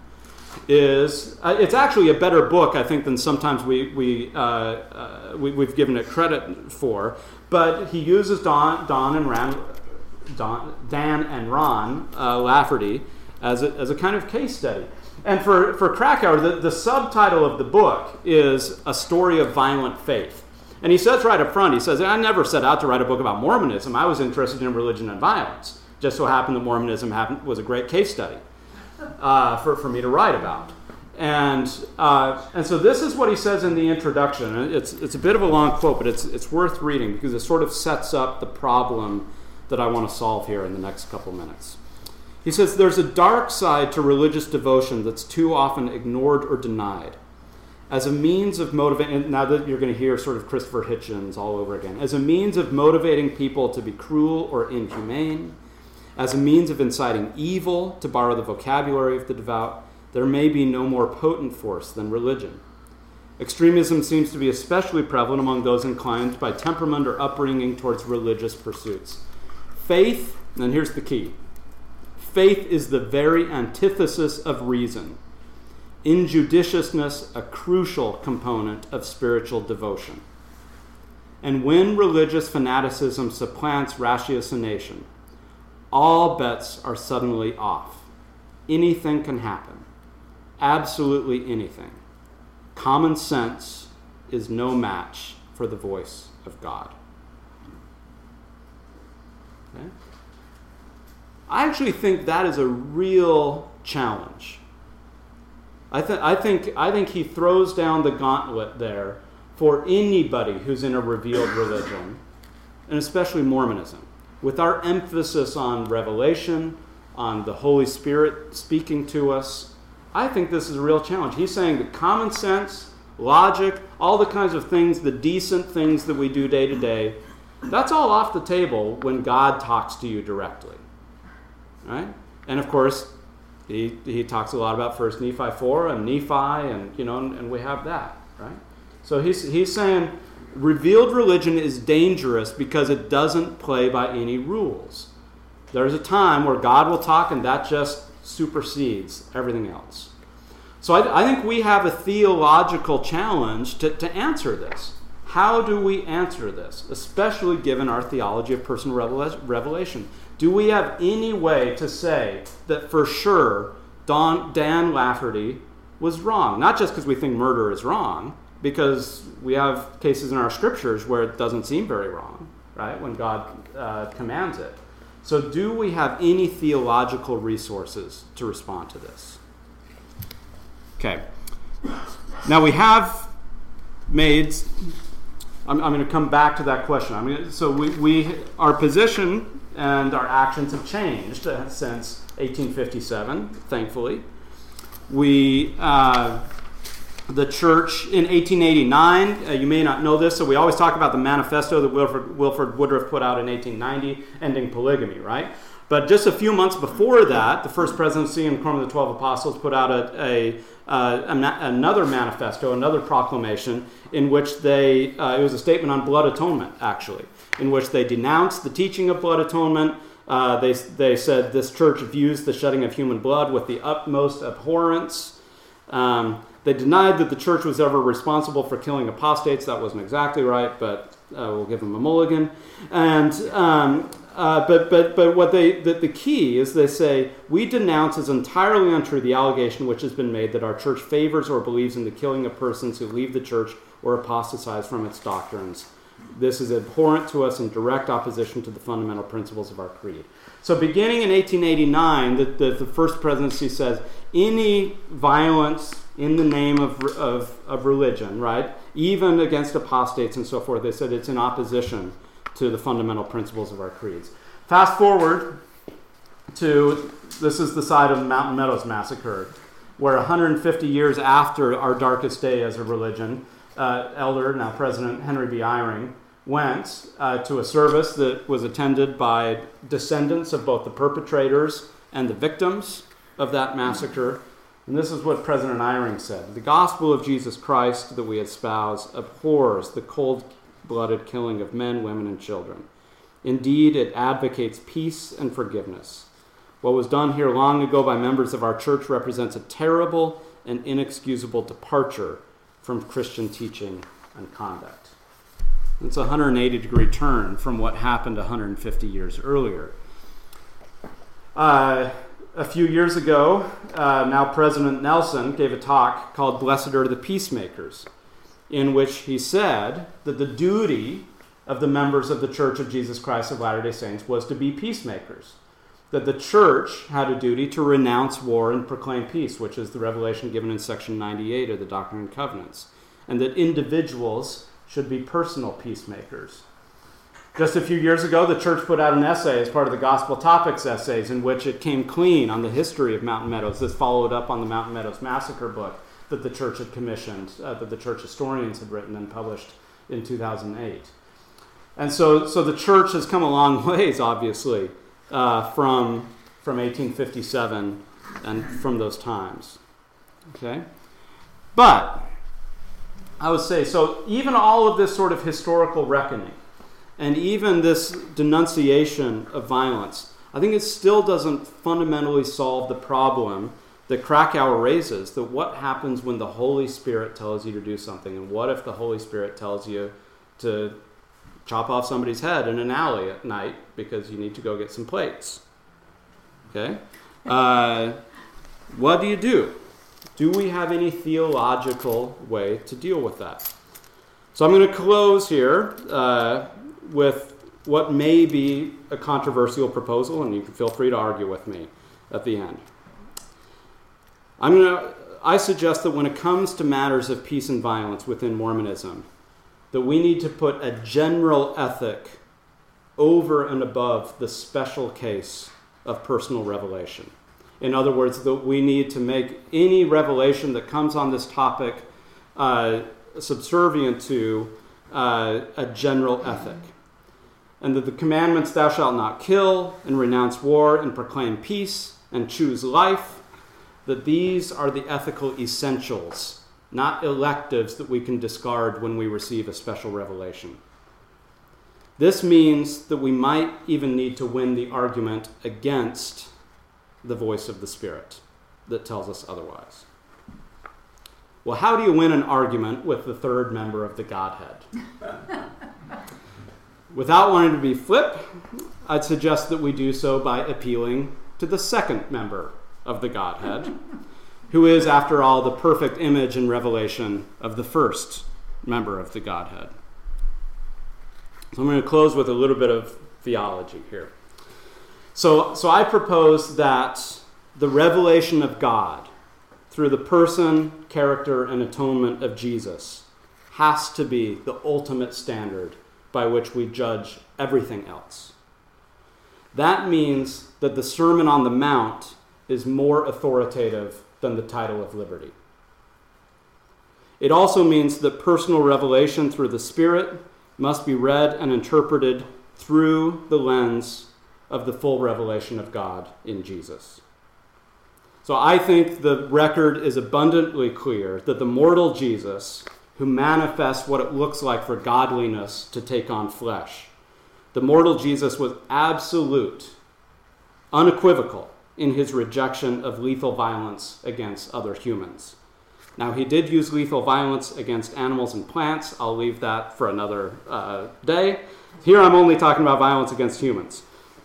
is it's actually a better book, I think, than sometimes we, we, we, have given it credit for. But he uses Don, Don and Ran, Don, Dan and Ron Lafferty as a, as a kind of case study. And for, for Krakauer, the, the subtitle of the book is A Story of Violent Faith. And he says right up front, he says, I never set out to write a book about Mormonism. I was interested in religion and violence. Just so happened that Mormonism happened, was a great case study uh, for, for me to write about. And, uh, and so this is what he says in the introduction. It's, it's a bit of a long quote, but it's, it's worth reading because it sort of sets up the problem that I want to solve here in the next couple minutes. He says, There's a dark side to religious devotion that's too often ignored or denied. as a means of motivating, now that you're going to hear sort of Christopher Hitchens all over again, as a means of motivating people to be cruel or inhumane, as a means of inciting evil, to borrow the vocabulary of the devout, there may be no more potent force than religion. Extremism seems to be especially prevalent among those inclined by temperament or upbringing towards religious pursuits. Faith, and here's the key faith is the very antithesis of reason. Injudiciousness, a crucial component of spiritual devotion. And when religious fanaticism supplants ratiocination, all bets are suddenly off. Anything can happen. Absolutely anything. Common sense is no match for the voice of God. Okay? I actually think that is a real challenge. I, th- I, think, I think he throws down the gauntlet there for anybody who's in a revealed religion, and especially Mormonism. With our emphasis on revelation, on the Holy Spirit speaking to us, I think this is a real challenge. He's saying that common sense, logic, all the kinds of things, the decent things that we do day to day, that's all off the table when God talks to you directly. Right? And of course, he, he talks a lot about First Nephi 4 and Nephi, and you know, and, and we have that, right? So he's, he's saying revealed religion is dangerous because it doesn't play by any rules. There's a time where God will talk, and that just supersedes everything else. So I, I think we have a theological challenge to, to answer this. How do we answer this, especially given our theology of personal revelation? Do we have any way to say that for sure Don, Dan Lafferty was wrong? Not just because we think murder is wrong, because we have cases in our scriptures where it doesn't seem very wrong, right, when God uh, commands it. So, do we have any theological resources to respond to this? Okay. Now, we have made I'm, I'm going to come back to that question. I mean, so we, we, our position and our actions have changed uh, since 1857, thankfully. We, uh, the church in 1889, uh, you may not know this, so we always talk about the manifesto that Wilford, Wilford Woodruff put out in 1890, ending polygamy, right? But just a few months before that, the First Presidency and Quorum of the Twelve Apostles put out a, a, uh, a another manifesto, another proclamation, in which they, uh, it was a statement on blood atonement, actually, in which they denounced the teaching of blood atonement. Uh, they, they said this church views the shedding of human blood with the utmost abhorrence. Um, they denied that the church was ever responsible for killing apostates. That wasn't exactly right, but uh, we'll give them a mulligan. And um, uh, but but but what they the, the key is they say we denounce as entirely untrue the allegation which has been made that our church favors or believes in the killing of persons who leave the church or apostatize from its doctrines. This is abhorrent to us in direct opposition to the fundamental principles of our creed. So, beginning in 1889, the, the, the first presidency says any violence in the name of, of, of religion, right, even against apostates and so forth, they said it's in opposition to the fundamental principles of our creeds. Fast forward to this is the side of the Mountain Meadows massacre, where 150 years after our darkest day as a religion, uh, Elder, now President Henry B. Eyring, went uh, to a service that was attended by descendants of both the perpetrators and the victims of that massacre. And this is what President Eyring said The gospel of Jesus Christ that we espouse abhors the cold blooded killing of men, women, and children. Indeed, it advocates peace and forgiveness. What was done here long ago by members of our church represents a terrible and inexcusable departure from Christian teaching and conduct. It's a 180 degree turn from what happened 150 years earlier. Uh, a few years ago, uh, now President Nelson gave a talk called Blessed Are the Peacemakers, in which he said that the duty of the members of the Church of Jesus Christ of Latter day Saints was to be peacemakers. That the church had a duty to renounce war and proclaim peace, which is the revelation given in section 98 of the Doctrine and Covenants. And that individuals should be personal peacemakers. Just a few years ago, the church put out an essay as part of the Gospel Topics essays in which it came clean on the history of Mountain Meadows. This followed up on the Mountain Meadows Massacre book that the church had commissioned, uh, that the church historians had written and published in 2008. And so, so the church has come a long ways, obviously, uh, from, from 1857 and from those times. Okay? But, I would say, so even all of this sort of historical reckoning, and even this denunciation of violence, I think it still doesn't fundamentally solve the problem that Krakauer raises that what happens when the Holy Spirit tells you to do something? And what if the Holy Spirit tells you to chop off somebody's head in an alley at night because you need to go get some plates? Okay? Uh, what do you do? Do we have any theological way to deal with that? So I'm going to close here uh, with what may be a controversial proposal, and you can feel free to argue with me at the end. I'm going to, I suggest that when it comes to matters of peace and violence within Mormonism, that we need to put a general ethic over and above the special case of personal revelation. In other words, that we need to make any revelation that comes on this topic uh, subservient to uh, a general ethic. And that the commandments, thou shalt not kill, and renounce war, and proclaim peace, and choose life, that these are the ethical essentials, not electives that we can discard when we receive a special revelation. This means that we might even need to win the argument against the voice of the Spirit that tells us otherwise. Well, how do you win an argument with the third member of the Godhead? Without wanting to be flip, I'd suggest that we do so by appealing to the second member of the Godhead, who is, after all, the perfect image and revelation of the first member of the Godhead. So I'm going to close with a little bit of theology here. So, so I propose that the revelation of God through the person, character, and atonement of Jesus has to be the ultimate standard by which we judge everything else. That means that the Sermon on the Mount is more authoritative than the title of liberty. It also means that personal revelation through the Spirit must be read and interpreted through the lens of the full revelation of God in Jesus. So I think the record is abundantly clear that the mortal Jesus, who manifests what it looks like for godliness to take on flesh, the mortal Jesus was absolute, unequivocal in his rejection of lethal violence against other humans. Now, he did use lethal violence against animals and plants. I'll leave that for another uh, day. Here I'm only talking about violence against humans.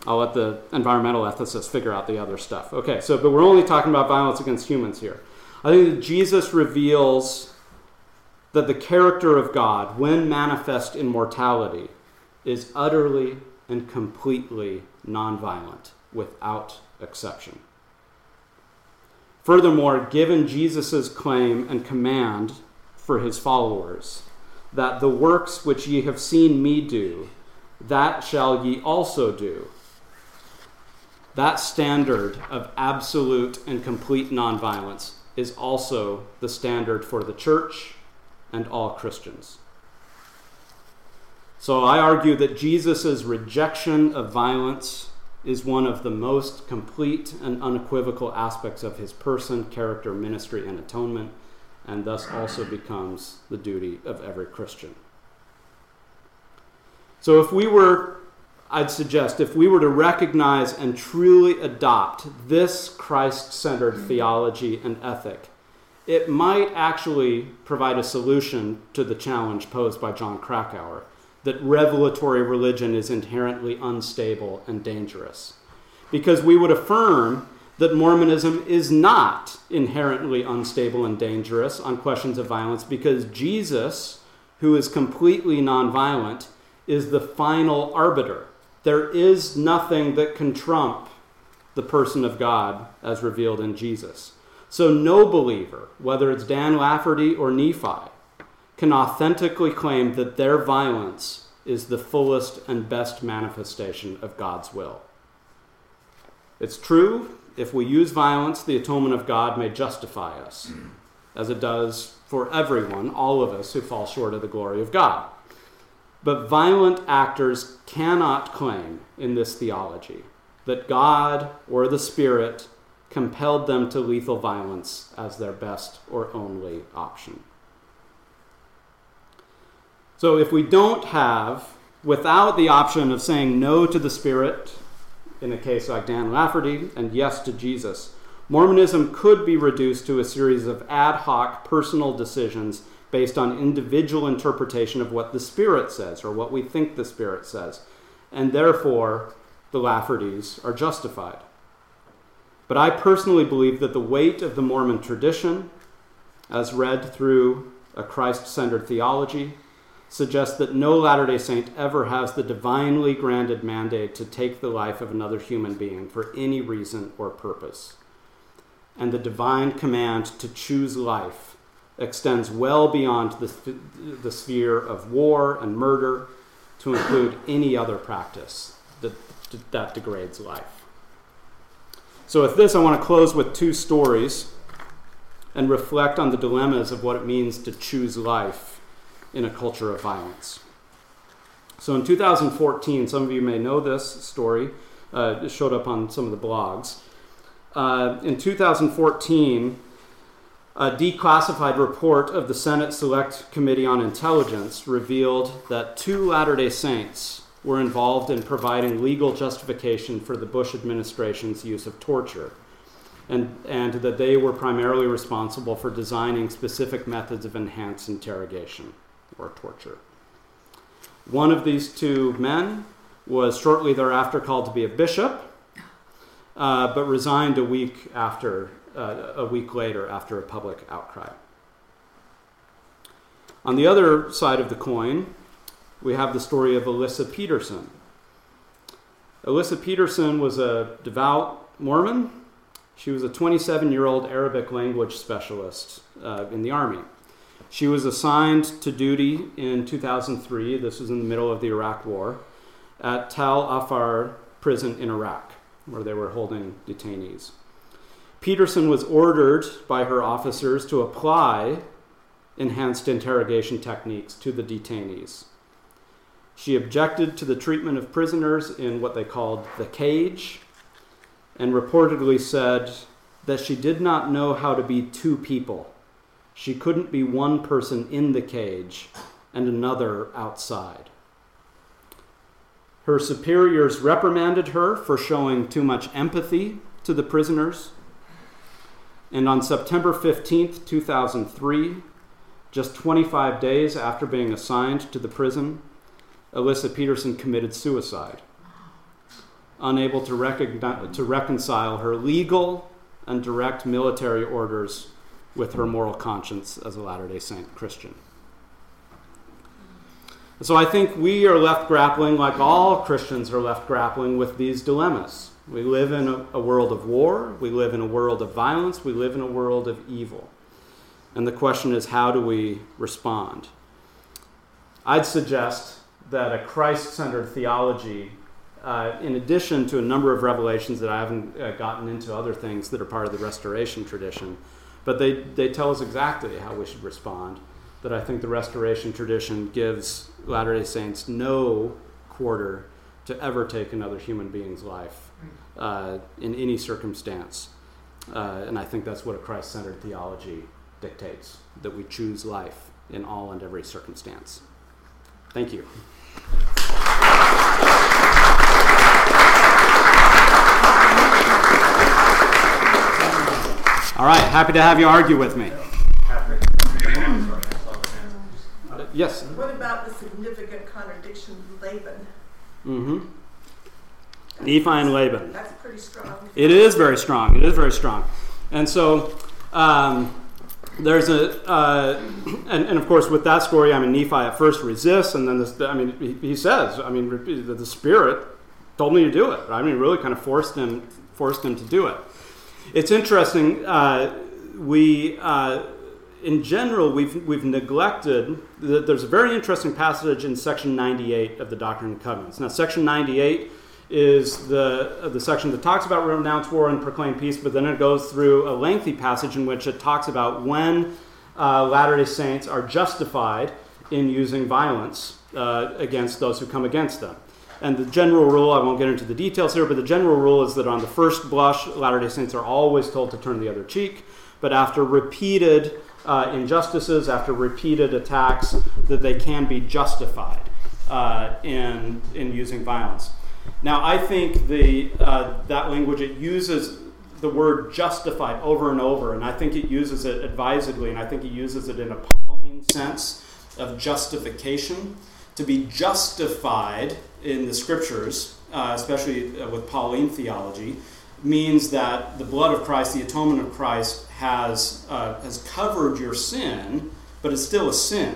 I'll let the environmental ethicists figure out the other stuff. Okay, so, but we're only talking about violence against humans here. I think that Jesus reveals that the character of God, when manifest in mortality, is utterly and completely nonviolent without exception. Furthermore, given Jesus' claim and command for his followers, that the works which ye have seen me do, that shall ye also do. That standard of absolute and complete nonviolence is also the standard for the church and all Christians. So I argue that Jesus' rejection of violence is one of the most complete and unequivocal aspects of his person, character, ministry, and atonement, and thus also becomes the duty of every Christian. So if we were, I'd suggest, if we were to recognize and truly adopt this Christ centered mm-hmm. theology and ethic, it might actually provide a solution to the challenge posed by Jon Krakauer that revelatory religion is inherently unstable and dangerous. Because we would affirm that Mormonism is not inherently unstable and dangerous on questions of violence because Jesus, who is completely nonviolent, is the final arbiter. There is nothing that can trump the person of God as revealed in Jesus. So, no believer, whether it's Dan Lafferty or Nephi, can authentically claim that their violence is the fullest and best manifestation of God's will. It's true, if we use violence, the atonement of God may justify us. as it does for everyone, all of us who fall short of the glory of God. But violent actors cannot claim in this theology that God or the Spirit compelled them to lethal violence as their best or only option. So if we don't have, without the option of saying no to the Spirit, in a case like Dan Lafferty, and yes to Jesus, Mormonism could be reduced to a series of ad hoc personal decisions based on individual interpretation of what the Spirit says or what we think the Spirit says. And therefore, the Laffertys are justified. But I personally believe that the weight of the Mormon tradition, as read through a Christ centered theology, suggests that no Latter day Saint ever has the divinely granted mandate to take the life of another human being for any reason or purpose. And the divine command to choose life extends well beyond the, the sphere of war and murder to include any other practice that, that degrades life. So, with this, I want to close with two stories and reflect on the dilemmas of what it means to choose life in a culture of violence. So, in 2014, some of you may know this story, uh, it showed up on some of the blogs. Uh, in 2014, a declassified report of the Senate Select Committee on Intelligence revealed that two Latter day Saints were involved in providing legal justification for the Bush administration's use of torture, and, and that they were primarily responsible for designing specific methods of enhanced interrogation or torture. One of these two men was shortly thereafter called to be a bishop, uh, but resigned a week after uh, a week later after a public outcry. On the other side of the coin, we have the story of Alyssa Peterson. Alyssa Peterson was a devout Mormon. She was a 27 year old Arabic language specialist uh, in the Army. She was assigned to duty in 2003, this was in the middle of the Iraq War, at Tal Afar prison in Iraq, where they were holding detainees. Peterson was ordered by her officers to apply enhanced interrogation techniques to the detainees. She objected to the treatment of prisoners in what they called the cage and reportedly said that she did not know how to be two people. She couldn't be one person in the cage and another outside. Her superiors reprimanded her for showing too much empathy to the prisoners and on September 15th, 2003, just 25 days after being assigned to the prison, Alyssa Peterson committed suicide, unable to, to reconcile her legal and direct military orders with her moral conscience as a Latter day Saint Christian. So I think we are left grappling, like all Christians are left grappling, with these dilemmas. We live in a, a, world of war. We live in a world of violence. We live in a world of evil. And the question is, how do we respond? I'd suggest that a Christ centered theology, uh, in addition to a number of revelations that I haven't uh, gotten into other things that are part of the restoration tradition, but they, they tell us exactly how we should respond. That I think the restoration tradition gives Latter day Saints no quarter to ever take another human being's life uh, in any circumstance. Uh, and I think that's what a Christ centered theology dictates that we choose life in all and every circumstance. Thank you. All right, happy to have you argue with me. yes. What about the significant contradiction Laban? Mm-hmm. Nephi and Laban. That's pretty strong. It is very strong. It is very strong. And so um, there's a, uh, and, and, of course, with that story, I mean, Nephi at first resists, and then this, I mean, he, he says, I mean, the, the Spirit told me to do it. I mean, really kind of forced him, forced him to do it. It's interesting. Uh, we, uh, in general, we've, we've neglected, the, there's a very interesting passage in section 98 of the Doctrine and Covenants. Now, section 98 is the, the section that talks about renounce war and proclaim peace, but then it goes through a lengthy passage in which it talks about when uh, Latter day Saints are justified in using violence uh, against those who come against them. And the general rule, I won't get into the details here, but the general rule is that on the first blush, Latter day Saints are always told to turn the other cheek. But after repeated uh, injustices, after repeated attacks, that they can be justified uh, in, in using violence. Now, I think the, uh, that language, it uses the word justified over and over, and I think it uses it advisedly, and I think it uses it in a Pauline sense of justification. To be justified in the scriptures, uh, especially uh, with Pauline theology, means that the blood of Christ, the atonement of Christ, has, uh, has covered your sin, but it's still a sin.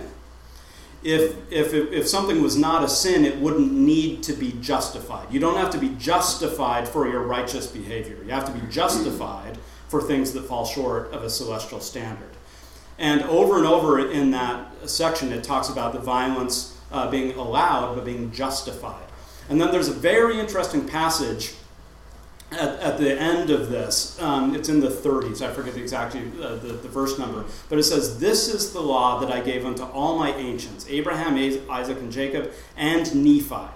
If, if, if something was not a sin, it wouldn't need to be justified. You don't have to be justified for your righteous behavior. You have to be justified for things that fall short of a celestial standard. And over and over in that section, it talks about the violence uh, being allowed but being justified. And then there's a very interesting passage at, at the end of this. Um, it's in the 30s. I forget the exact uh, the, the verse number. But it says, This is the law that I gave unto all my ancients Abraham, Isaac, and Jacob, and Nephi.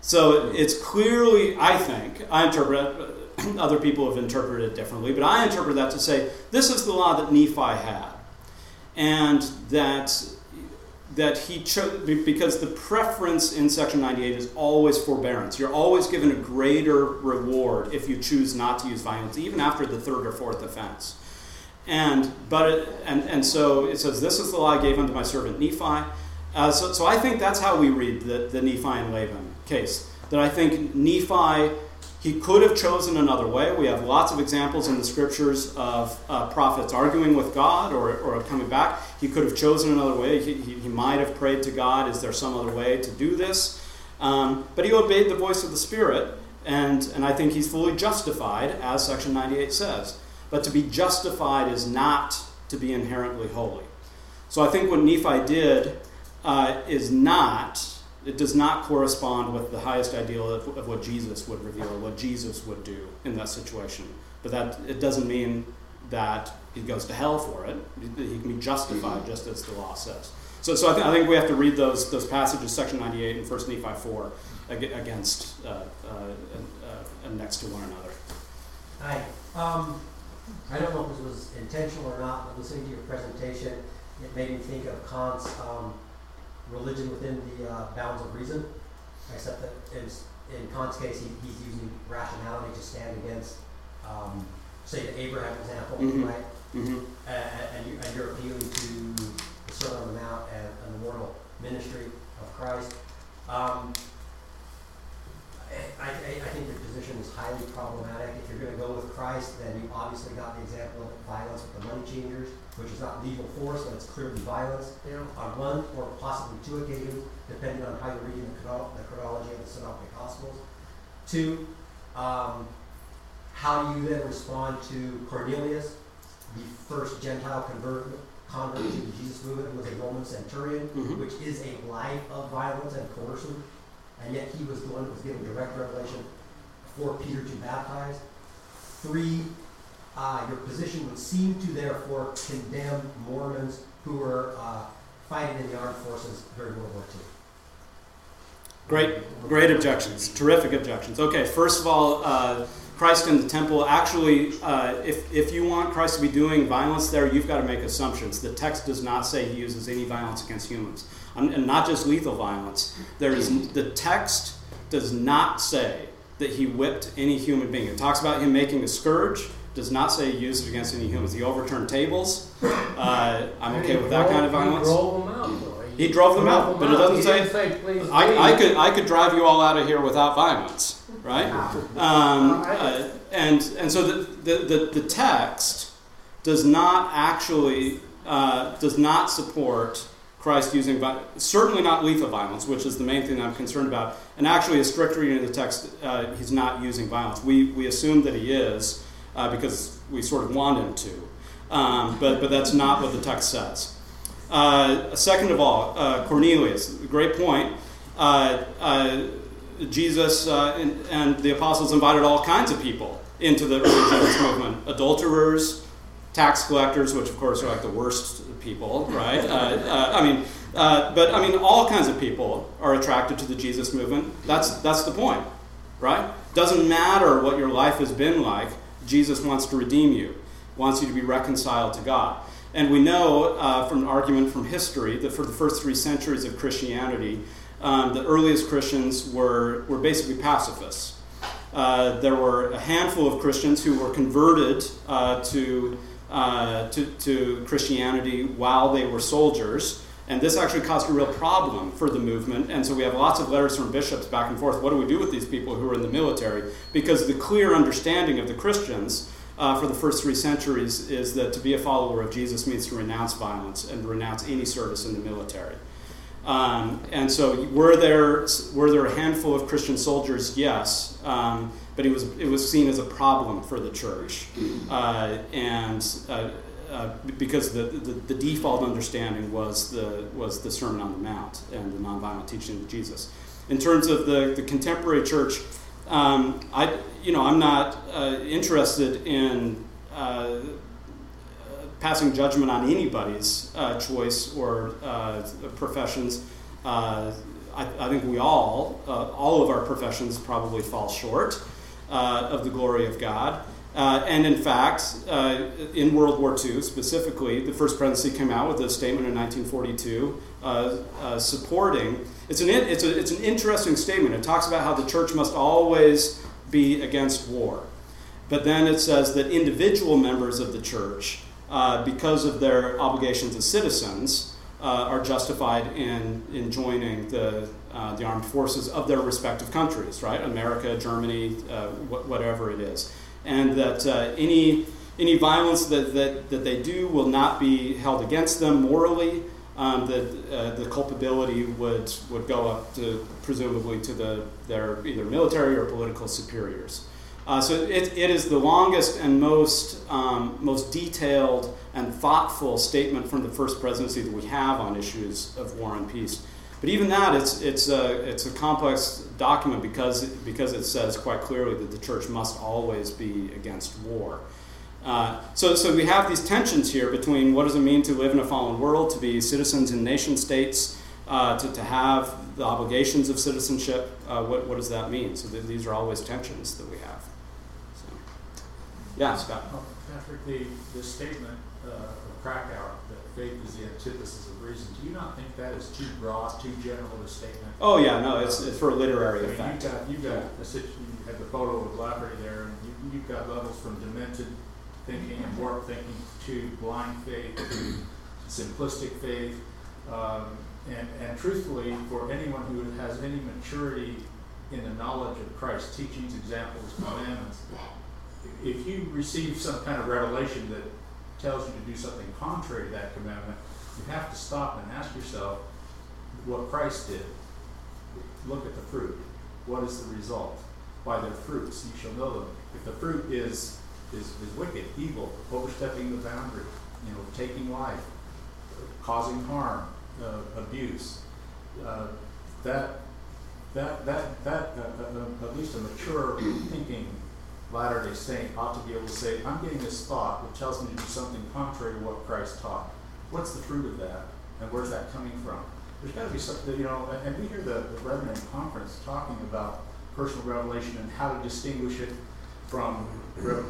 So it's clearly, I think, I interpret, other people have interpreted it differently, but I interpret that to say this is the law that Nephi had. And that that he chose because the preference in section 98 is always forbearance. You're always given a greater reward if you choose not to use violence even after the third or fourth offense. And but it, and and so it says this is the law i gave unto my servant nephi. Uh, so, so i think that's how we read the, the nephi and laban case that i think nephi he could have chosen another way. We have lots of examples in the scriptures of uh, prophets arguing with God or, or coming back. He could have chosen another way. He, he, he might have prayed to God, Is there some other way to do this? Um, but he obeyed the voice of the Spirit, and, and I think he's fully justified, as section 98 says. But to be justified is not to be inherently holy. So I think what Nephi did uh, is not it does not correspond with the highest ideal of, of, what Jesus would reveal or what Jesus would do in that situation. But that it doesn't mean that he goes to hell for it. He can be justified just as the law says. So, so I, th- I think we have to read those, those passages, section 98 and 1 Nephi 4, against uh, uh, uh, next to one another. Hi. Um, I don't know if this was intentional or not, but listening to your presentation, it made me think of Kant's um, religion within the uh, bounds of reason, except that in, in Kant's case, he, he's using rationality to stand against, um, say, the Abraham example, Mhm. right? Mm-hmm. And, and, you, and you're appealing to the Sermon on the Mount and, and the mortal ministry of Christ. Um, I, I, I think your position is highly problematic. If you're going to go with Christ, then you obviously got the example of violence with the money changers, which is not legal force, but it's clearly violence. On one or possibly two occasions, depending on how you're reading the, the chronology of the Synoptic Gospels. Two, um, how do you then respond to Cornelius, the first Gentile convert, convert to the Jesus movement, who was a Roman centurion, Mhm. which is a life of violence and coercion and yet he was the one that was given direct revelation for Peter to baptize. Three, uh, your position would seem to therefore condemn Mormons who were uh, fighting in the armed forces during World War II. Great, great objections. Terrific objections. Okay, first of all, uh, Christ in the temple. Actually, uh, if, if you want Christ to be doing violence there, you've got to make assumptions. The text does not say he uses any violence against humans and not just lethal violence. There is the text does not say that he whipped any human being. It talks about him making a scourge. Does not say he used it against any humans. He overturned tables. Uh, I'm okay with that kind of violence. He drove them out, though. He drove them out, but it doesn't say. say, please I, I could I could drive you all out of here without violence, right? Um, uh, and and so the, the, the, the text does not actually uh, does not support Christ using vi- certainly not lethal violence, which is the main thing I'm concerned about. And actually, a strict reading of the text, uh, he's not using violence. We we assume that he is uh, because we sort of want him to, um, but but that's not what the text says. Uh, second of all, uh, Cornelius, great point. Uh, uh, Jesus and, and the apostles invited all kinds of people into the early Jesus movement adulterers, tax collectors, which of course are like the worst people, right? Uh, uh, I mean, uh, but I mean, all kinds of people are attracted to the Jesus movement. That's that's the point, right? Doesn't matter what your life has been like. Jesus wants to redeem you, wants you to be reconciled to God. And we know uh, from an argument from history that for the first three centuries of Christianity, um, the earliest Christians were, were basically pacifists. Uh, there were a handful of Christians who were converted uh, to, uh, to, to Christianity while they were soldiers. And this actually caused a real problem for the movement. And so we have lots of letters from bishops back and forth. What do we do with these people who are in the military? Because the clear understanding of the Christians uh, for the first three centuries is that to be a follower of Jesus means to renounce violence and renounce any service in the military. Um, and so, were there were there a handful of Christian soldiers? Yes, um, but it was it was seen as a problem for the church, uh, and uh, uh, because the, the, the, default understanding was the was the Sermon on the Mount and the nonviolent teaching of Jesus. In terms of the, the contemporary church, um, I you know I'm not uh, interested in uh, passing judgment on anybody's uh, choice or uh, professions. Uh, I, I, think we all, uh, all of our professions probably fall short uh, of the glory of God. And in fact, in World War II specifically, the First Presidency came out with a statement in 1942 supporting. It's an, it's, a, it's an interesting statement. It talks about how the church must always be against war. But then it says that individual members of the church uh, because of their obligations as citizens, uh, are justified in, in joining the, uh, the armed forces of their respective countries, right? America, Germany, uh, wh- whatever it is. And that uh, any, any violence that, that, that they do will not be held against them morally. Um, that the culpability would, would go up to presumably to the, their either military or political superiors. Uh, so it, it is the longest and most, um, most detailed and thoughtful statement from the first presidency that we have on issues of war and peace. But even that, it's, it's, a, it's a complex document because, because it says quite clearly that the church must always be against war. Uh, so, so we have these tensions here between what does it mean to live in a fallen world, to be citizens in nation states, uh, to, to have the obligations of citizenship. Uh, what, what does that mean? So th- these are always tensions that we have. Yeah, Scott. Oh, Patrick, the, the statement uh, of Krakauer that faith is the antithesis of reason, do you not think that is too broad, too general a statement? Oh yeah, no, it's, it's for a literary I mean, effect. You've got, you've got you have the photo of Lafferty there, and you, you've got levels from demented thinking and warped thinking to blind faith to simplistic faith. Um, and, and truthfully, for anyone who has any maturity in the knowledge of Christ's teachings, examples, commandments, if you receive some kind of revelation that tells you to do something contrary to that commandment, you have to stop and ask yourself what Christ did. Look at the fruit. What is the result? By their fruits you shall know them. If the fruit is is, is wicked, evil, overstepping the boundary, you know, taking life, causing harm, uh, abuse, uh, that that that that uh, uh, uh at least a mature thinking Latter day Saint ought to be able to say, I'm getting this thought that tells me to do something contrary to what Christ taught. What's the fruit of that? And where's that coming from? There's got to be something, you know, and we hear the, the brethren in conference talking about personal revelation and how to distinguish it from,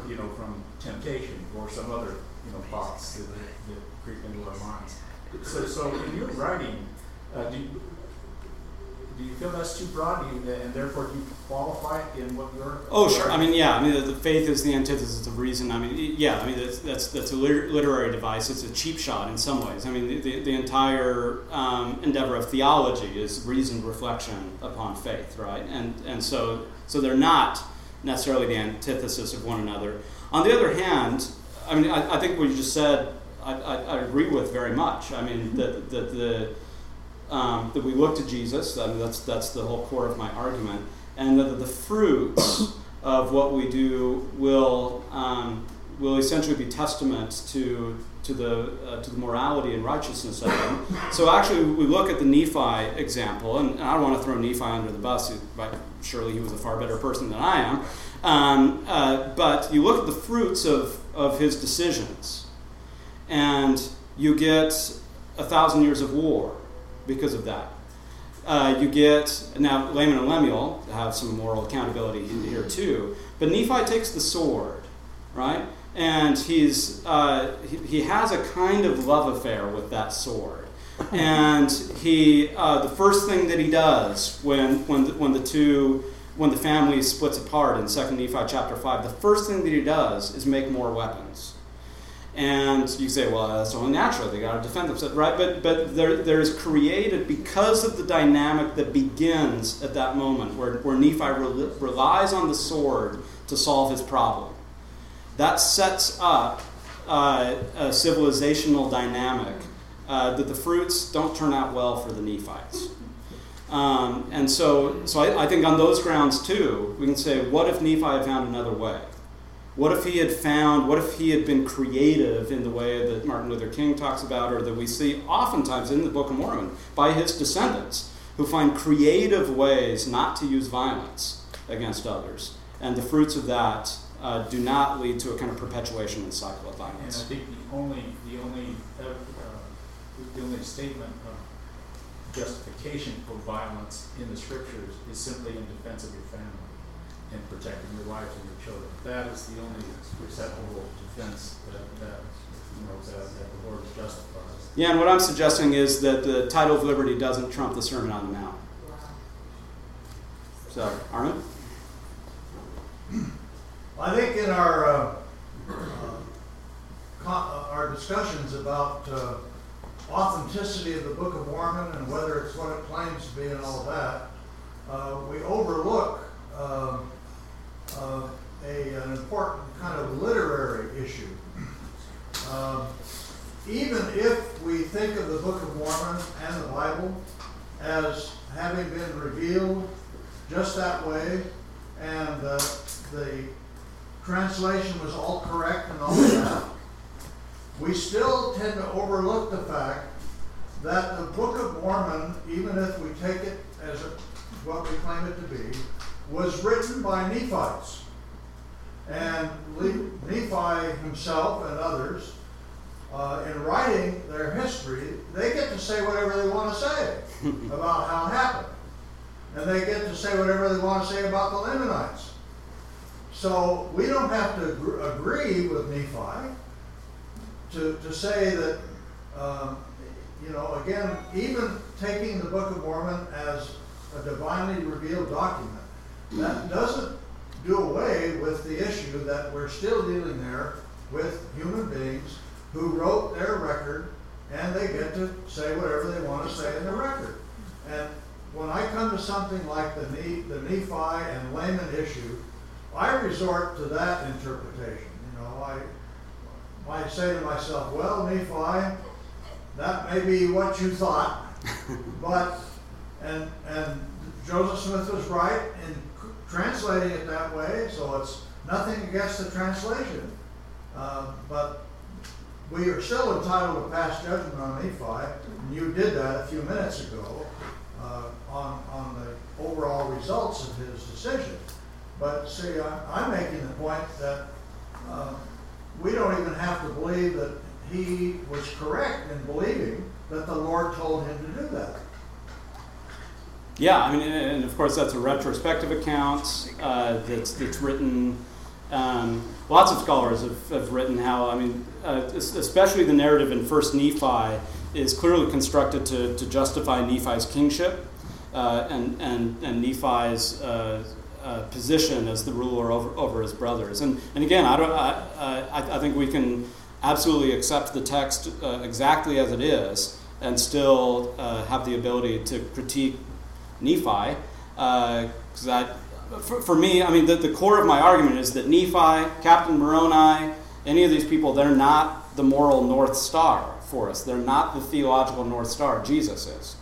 you know, from temptation or some other, you know, thoughts that, that creep into our minds. So, so in your writing, uh, do do you feel that's too broad, you, and therefore do you qualify it in what you're? Oh, sure. I mean, yeah. I mean, the, the, faith is the antithesis of reason. I mean, yeah. I mean, that's that's, that's a literary device. It's a cheap shot in some ways. I mean, the, the, the entire um, endeavor of theology is reasoned reflection upon faith, right? And and so so they're not necessarily the antithesis of one another. On the other hand, I mean, I, I think what you just said, I, I, I agree with very much. I mean, that the, the um, that we look to Jesus. I mean, that's that's the whole core of my argument, and that the fruits of what we do will um, will essentially be testament to to the uh, to the morality and righteousness of them. So actually, we look at the Nephi example, and I don't want to throw Nephi under the bus. But surely he was a far better person than I am. Um, uh, but you look at the fruits of of his decisions and you get a thousand years of war because of that. Uh, you get now Laman and Lemuel have some moral accountability in here too, but Nephi takes the sword, right? And he's uh, he, he has a kind of love affair with that sword, and he uh, the first thing that he does when when the, when the two when the family splits apart in Second Nephi chapter five, the first thing that he does is make more weapons. And you say, well, that's only natural. They got to defend themselves, right? But but there, there is created because of the dynamic that begins at that moment, where, where Nephi re- relies on the sword to solve his problem. That sets up uh, a civilizational dynamic uh, that the fruits don't turn out well for the Nephites. Um, and so, so I, I think on those grounds too, we can say, what if Nephi had found another way? What if he had found, what if he had been creative in the way that Martin Luther King talks about, or that we see oftentimes in the Book of Mormon by his descendants, who find creative ways not to use violence against others? And the fruits of that uh, do not lead to a kind of perpetuation of the cycle of And I violence. think the only, the only, uh, the only statement of justification for violence in the scriptures is simply in defense of your family and protecting your wives and your children. That is the only acceptable defense that, that, you know, that, that the Lord justifies. Yeah, and what I'm suggesting is that the title of liberty doesn't trump the Sermon on the Mount. So, Armin? I think in our, uh, uh, con- uh, our discussions about uh, authenticity of the Book of Mormon and whether it's what it claims to be and all that, uh, we overlook um, uh, a, an important kind of literary issue. Um, even if we think of the Book of Mormon and the Bible as having been revealed just that way, and uh, the translation was all correct and all that, we still tend to overlook the fact that the Book of Mormon, even if we take it as a, what we claim it to be, was written by Nephites. And Nephi himself and others, uh, in writing their history, they get to say whatever they want to say about how it happened. And they get to say whatever they want to say about the Lamanites. So we don't have to agr- agree with Nephi to, to say that, um, you know, again, even taking the Book of Mormon as a divinely revealed document, that doesn't do away with the issue that we're still dealing there with human beings who wrote their record and they get to say whatever they want to say in the record. And when I come to something like the, Ne- the Nephi and Laman issue, I resort to that interpretation. You know, I might say to myself, well, Nephi, that may be what you thought, but, and, and Joseph Smith was right in translating it that way, so it's nothing against the translation. Uh, but we are still entitled to pass judgment on Nephi, and you did that a few minutes ago uh, on, on the overall results of his decision. But see, I- I'm making the point that uh, we don't even have to believe that he was correct in believing that the Lord told him to do that. Yeah, I mean, and of course that's a retrospective account uh, that's that's written. Um, lots of scholars have, have written how I mean, uh, especially the narrative in First Nephi is clearly constructed to, to justify Nephi's kingship uh, and and and Nephi's uh, uh, position as the ruler over, over his brothers. And and again, I don't I, I, I think we can absolutely accept the text uh, exactly as it is and still have the ability to critique Nephi, uh, because that, for, for me, I mean, the, the core of my argument is that Nephi, Captain Moroni, any of these people, they're not the moral North Star for us. They're not the theological North Star. Jesus is,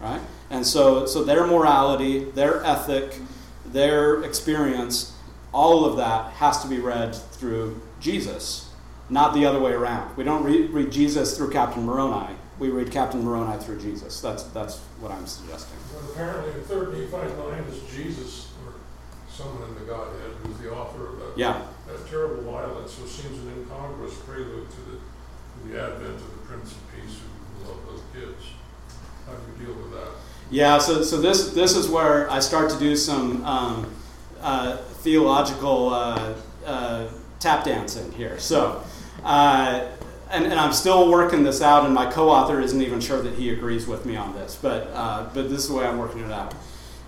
right? And so, so their morality, their ethic, their experience, all of that has to be read through Jesus, not the other way around. We don't read, read Jesus through Captain Moroni. We read Captain Moroni through Jesus. That's, that's what I'm suggesting. Well, apparently the third Nephi line is Jesus or someone in the Godhead who's the author of that. Yeah. That terrible violence, which seems an incongruous prelude to the to the advent of the Prince of Peace who loved those kids. How do you deal with that? Yeah, so, so this, this is where I start to do some um, uh, theological uh, uh, tap dancing here. So, uh, and, and I'm still working this out, and my co author isn't even sure that he agrees with me on this, but, uh, but this is the way I'm working it out.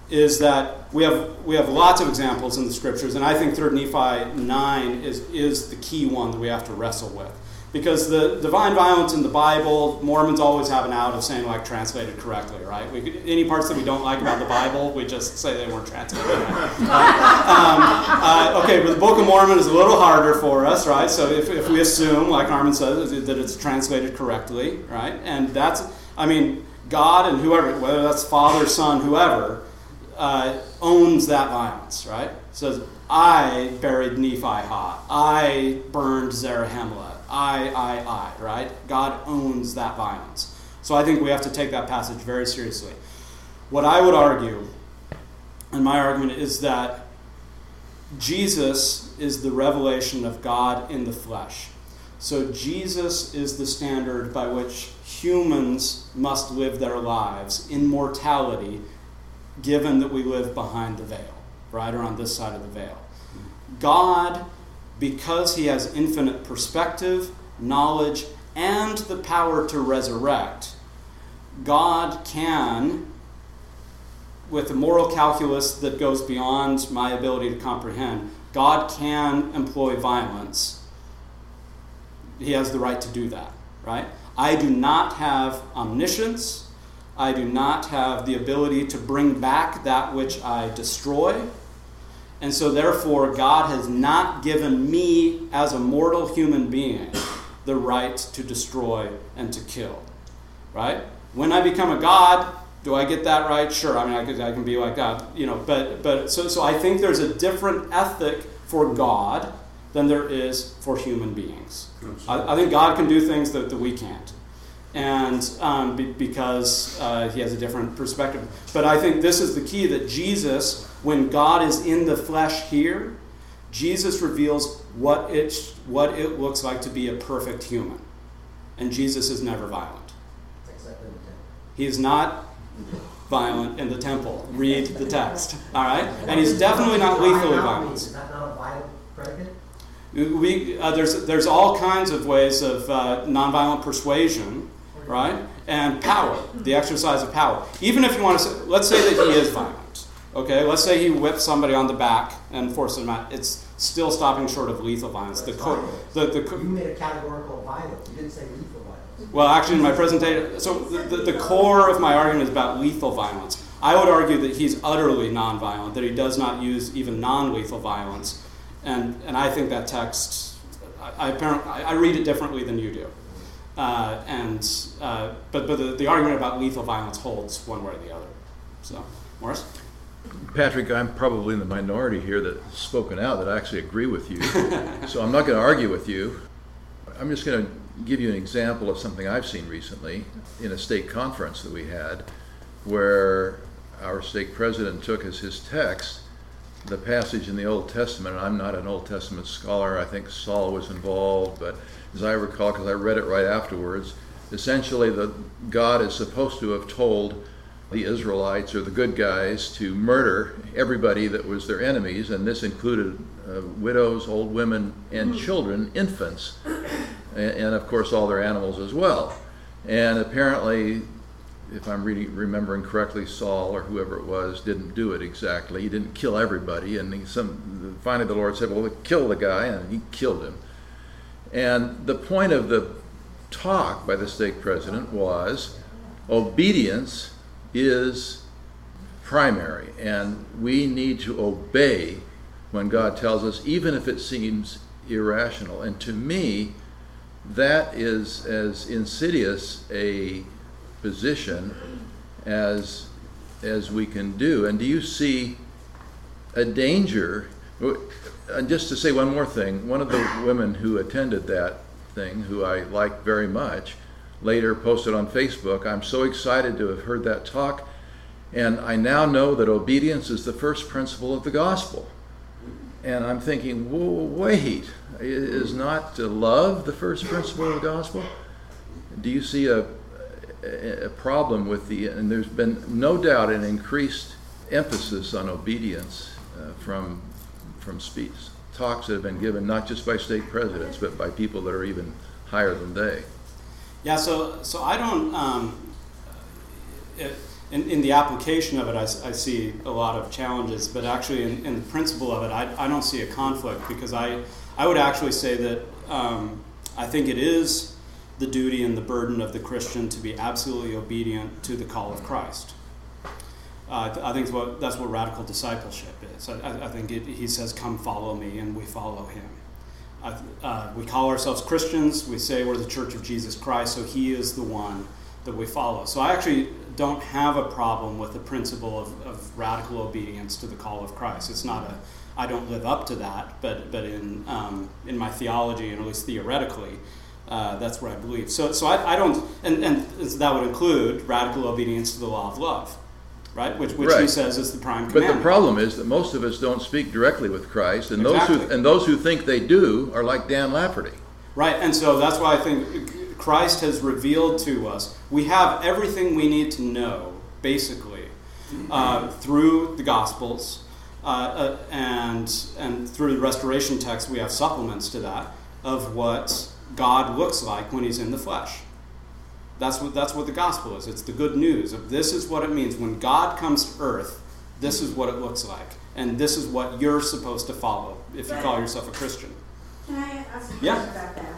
Is that we have, we have lots of examples in the scriptures, and I think 3rd Nephi 9 is, is the key one that we have to wrestle with because the divine violence in the Bible, Mormons always have an out of saying like translated correctly, right? We, any parts that we don't like about the Bible, we just say they weren't translated. um, uh, okay, but the Book of Mormon is a little harder for us, right? So if, if we assume, like Armin says, that it's translated correctly, right? And that's, I mean, God and whoever, whether that's Father, Son, whoever, uh, owns that violence, right? Says, I buried Nephi hot. I burned Zarahemla. I, I, I, right? God owns that violence. So I think we have to take that passage very seriously. What I would argue, and my argument is that Jesus is the revelation of God in the flesh. So Jesus is the standard by which humans must live their lives in mortality, given that we live behind the veil, right, or on this side of the veil. God because he has infinite perspective, knowledge, and the power to resurrect, God can, with a moral calculus that goes beyond my ability to comprehend, God can employ violence. He has the right to do that, right? I do not have omniscience. I do not have the ability to bring back that which I destroy. And so, therefore, God has not given me, as a mortal human being, the right to destroy and to kill. Right? When I become a God, do I get that right? Sure. I mean, I, could, I can be like God, you know. But, but so, so I think there's a different ethic for God than there is for human beings. I, I think God can do things that, that we can't. And um, be, because uh, he has a different perspective. But I think this is the key that Jesus when God is in the flesh here, Jesus reveals what it, what it looks like to be a perfect human. And Jesus is never violent. He is not violent in the temple. Read the text. All right? And he's definitely not lethally violent. Is that not a violent predicate? We, uh, there's, there's all kinds of ways of uh, nonviolent persuasion, right? And power, the exercise of power. Even if you want to say, let's say that he is violent. Okay, let's say he whips somebody on the back and forces them out. It's still stopping short of lethal violence. The, co- the, the co- you made a categorical violence. You didn't say lethal violence. Well, actually, in my presentation, so the, the, the core of my argument is about lethal violence. I would argue that he's utterly nonviolent, that he does not use even non-lethal violence, and and I think that text, I, I apparently I read it differently than you do, uh, and uh, but but the, the argument about lethal violence holds one way or the other. So, Morris. Patrick, I'm probably in the minority here that's spoken out that I actually agree with you. so I'm not going to argue with you. I'm just going to give you an example of something I've seen recently in a stake conference that we had where our stake president took as his text the passage in the Old Testament. I'm not an Old Testament scholar. I think Saul was involved, but as I recall, because I read it right afterwards, essentially the God is supposed to have told the Israelites or the good guys to murder everybody that was their enemies, and this included uh, widows, old women, and mm-hmm. children, infants, and, and, of course all their animals as well. And apparently, if I'm reading, remembering correctly, Saul or whoever it was didn't do it exactly. He didn't kill everybody, and he, some, finally the Lord said, "Well, kill the guy," and he killed him. And the point of the talk by the stake president was obedience is primary, and we need to obey when God tells us, even if it seems irrational. And to me, that is as insidious a position as as we can do. And do you see a danger? And just to say one more thing, one of the women who attended that thing, who I like very much, later posted on Facebook. I'm so excited to have heard that talk, and I now know that obedience is the first principle of the gospel. and I'm thinking, Whoa, wait, is not love the first principle of the gospel? Do you see a, a problem with the, and there's been no doubt an increased emphasis on obedience uh, from, from speech, talks that have been given not just by stake presidents, but by people that are even higher than they. Yeah, so, so I don't, um, in, in the application of it, I, I, see a lot of challenges, but actually, in, in the principle of it, I, I don't see a conflict because I, I would actually say that um, I think it is the duty and the burden of the Christian to be absolutely obedient to the call of Christ. Uh, I think what, that's what radical discipleship is. I, I think it, he says, Come follow me, and we follow him. Uh, we call ourselves Christians. We say we're the Church of Jesus Christ, so He is the one that we follow. So I actually don't have a problem with the principle of, of radical obedience to the call of Christ. It's not a I don't live up to that, but but in um, in my theology and at least theoretically, uh, that's what I believe. So so I, I don't and, and that would include radical obedience to the law of love right? Which, which right. he says is the prime commandment. But the problem is that most of us don't speak directly with Christ, and exactly. those who and those who think they do are like Dan Lafferty. Right, and so that's why I think Christ has revealed to us we have everything we need to know, basically, uh, through the Gospels. Uh, uh, and and through the restoration text, we have supplements to that of what God looks like when He's in the flesh. That's what, that's what the gospel is. It's the good news of this is what it means. When God comes to earth, this is what it looks like. And this is what you're supposed to follow if you call yourself a Christian. Can I ask a question yeah. about that?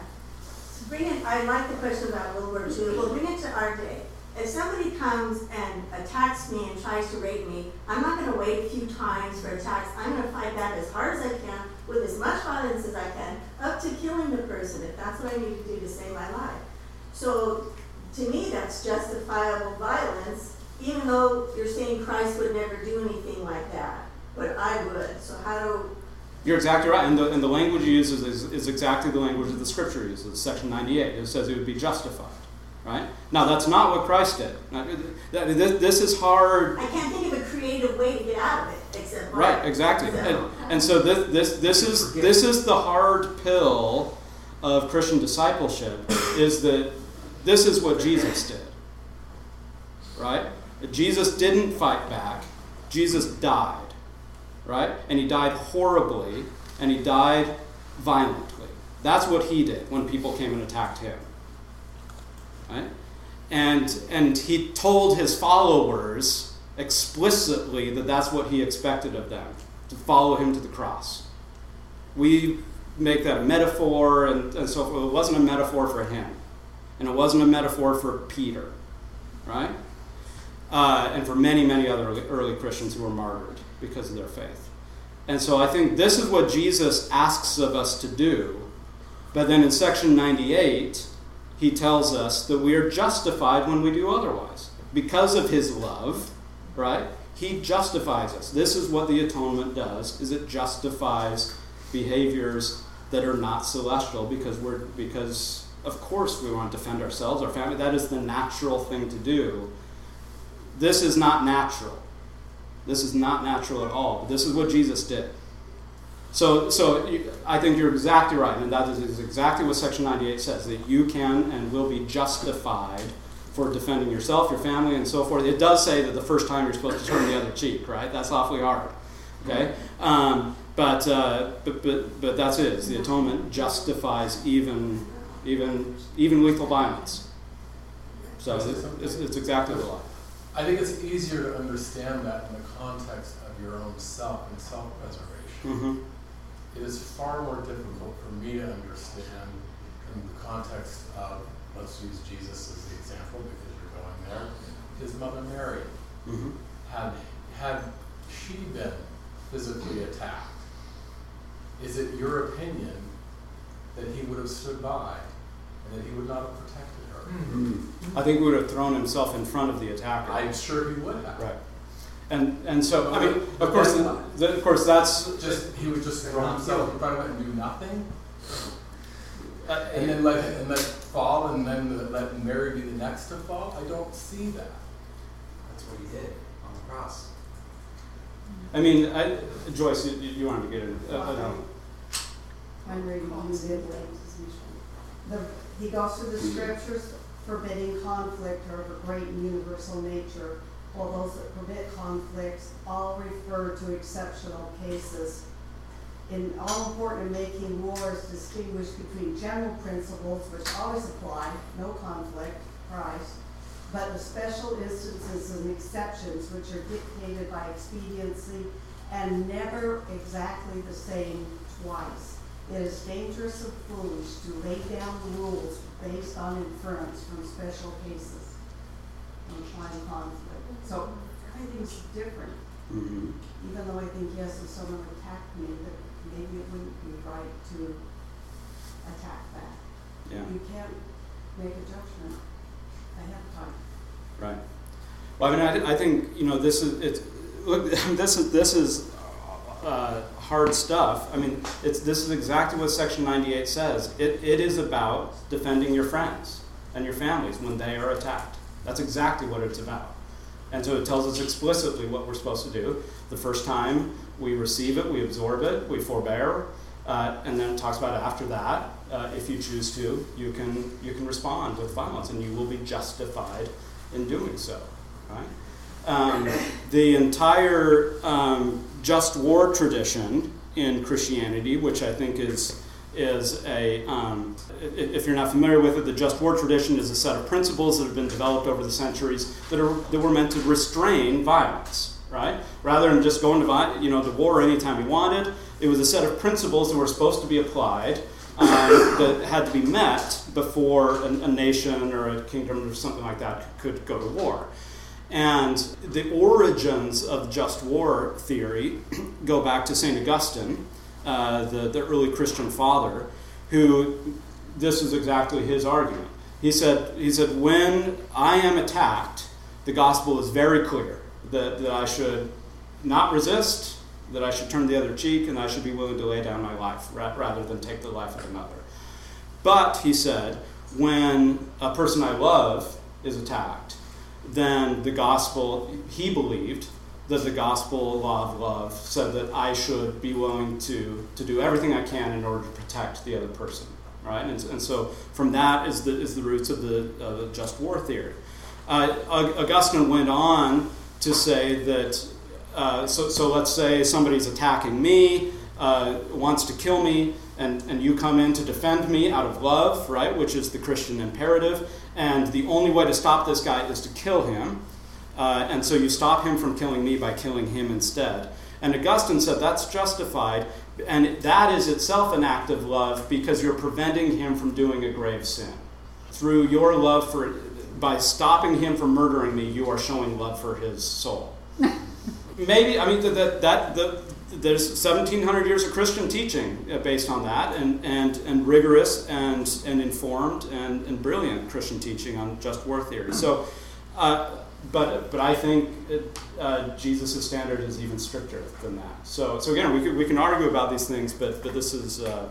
Bring it, I like the question about World War II. Well, bring it to our day. If somebody comes and attacks me and tries to rape me, I'm not going to wait a few times for attacks. I'm going to fight back as hard as I can with as much violence as I can, up to killing the person if that's what I need to do to save my life. So to me, that's justifiable violence, even though you're saying Christ would never do anything like that. But I would. So how do you're exactly right. And the, and the language he uses is, is exactly the language that the scripture uses, section 98. It says it would be justified. Right? Now, that's not what Christ did. This, this is hard. I can't think of a creative way to get out of it except Right, exactly. So, and, and so this, this, this, is, this is the hard pill of Christian discipleship is that this is what Jesus did. Right? Jesus didn't fight back. Jesus died. Right? And he died horribly, and he died violently. That's what he did when people came and attacked him. Right? And, and he told his followers explicitly that that's what he expected of them to follow him to the cross. We make that a metaphor and, and so forth. It wasn't a metaphor for him. And it wasn't a metaphor for Peter, right? Uh, and for many, many other early, early Christians who were martyred because of their faith. And so I think this is what Jesus asks of us to do. But then in section 98, he tells us that we are justified when we do otherwise. Because of his love, right? He justifies us. This is what the atonement does, is it justifies behaviors that are not celestial because we're because of course we want to defend ourselves, our family. That is the natural thing to do. This is not natural. This is not natural at all. But this is what Jesus did. So, so I think you're exactly right, and that is exactly what Section 98 says that you can and will be justified for defending yourself, your family, and so forth. It does say that the first time you're supposed to turn the other cheek, right? That's awfully hard. Okay, um, but, uh, but but but that's it. The atonement justifies even even even lethal violence. So it's, it's, it's, exactly the law. I think it's easier to understand that in the context of your own self and self-preservation. Mm-hmm. It is far more difficult for me to understand in the context of let's use Jesus as the example because you're going there. His mother Mary mm-hmm. had had she been physically attacked. Is it your opinion that he would have stood by that he would not have protected her. Mm-hmm. I think he would have thrown himself in front of the attacker. I'm sure he would have. Right. And and so I mean, of course, the, the, of course, that's just he would just throw himself in front of it and do nothing, uh, and then let and let fall, and then let Mary be the next to fall. I don't see that. That's what he did on the cross. I mean, I, Joyce, you, you wanted to get in. Uh, I'm reading you the, he goes through the scriptures forbidding conflict of a great and universal nature, while those that permit conflicts all refer to exceptional cases. In all important in making wars, distinguish between general principles which always apply, no conflict, Christ, but the special instances and exceptions which are dictated by expediency and never exactly the same twice. It is dangerous and foolish to lay down rules based on inference from special cases and find conflict. So everything's different. Mm-hmm. Even though I think, yes, if someone attacked me, that maybe it wouldn't be right to attack back. Yeah. You can't make a judgment ahead of time. Right. Well, I mean, I, I think you know this is it's look this is this is uh, hard stuff. I mean, it's, this is exactly what Section 98 says. It, it is about defending your friends and your families when they are attacked. That's exactly what it's about. And so it tells us explicitly what we're supposed to do. The first time we receive it, we absorb it, we forbear, uh, and then it talks about after that, uh, if you choose to, you can, you can respond with violence, and you will be justified in doing so. Right? Um, the entire um, just war tradition in Christianity, which I think is is a um, if you're not familiar with it, the just war tradition is a set of principles that have been developed over the centuries that are that were meant to restrain violence, right? Rather than just going to you know the war anytime we wanted, it was a set of principles that were supposed to be applied. Um, that had to be met before a, a nation or a kingdom or something like that could go to war. And the origins of just war theory go back to St. Augustine, uh, the, the early Christian father, who this is exactly his argument. He said, he said, When I am attacked, the gospel is very clear that, that I should not resist, that I should turn the other cheek, and I should be willing to lay down my life rather than take the life of another. But, he said, when a person I love is attacked, then the gospel, he believed that the gospel law of love said that I should be willing to, to do everything I can in order to protect the other person. Right? And, and so from that is the, is the roots of the, uh, the just war theory. Uh, Augustine went on to say that, uh, so, so let's say somebody's attacking me, uh, wants to kill me, and, and you come in to defend me out of love, right, which is the Christian imperative, and the only way to stop this guy is to kill him. Uh, and so you stop him from killing me by killing him instead. And Augustine said that's justified, and that is itself an act of love because you're preventing him from doing a grave sin. Through your love for, by stopping him from murdering me, you are showing love for his soul. Maybe, I mean, that, that, the, there's 1700 years of Christian teaching uh, based on that, and, and, and rigorous and, and informed and, and brilliant Christian teaching on just war theory. So, uh, but, but I think it, uh, Jesus' standard is even stricter than that. So, so again, we, could, we can argue about these things, but, but this is, uh,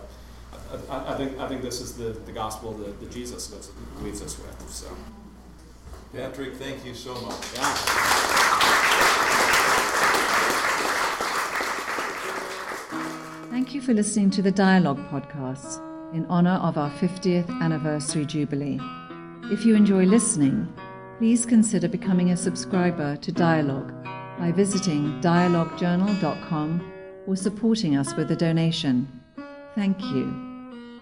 I, I, think, I think this is the, the gospel that, that Jesus leads us with. So. Patrick, thank you so much. Yeah. Thank you for listening to the Dialogue Podcast in honor of our 50th anniversary jubilee. If you enjoy listening, please consider becoming a subscriber to Dialogue by visiting dialoguejournal.com or supporting us with a donation. Thank you.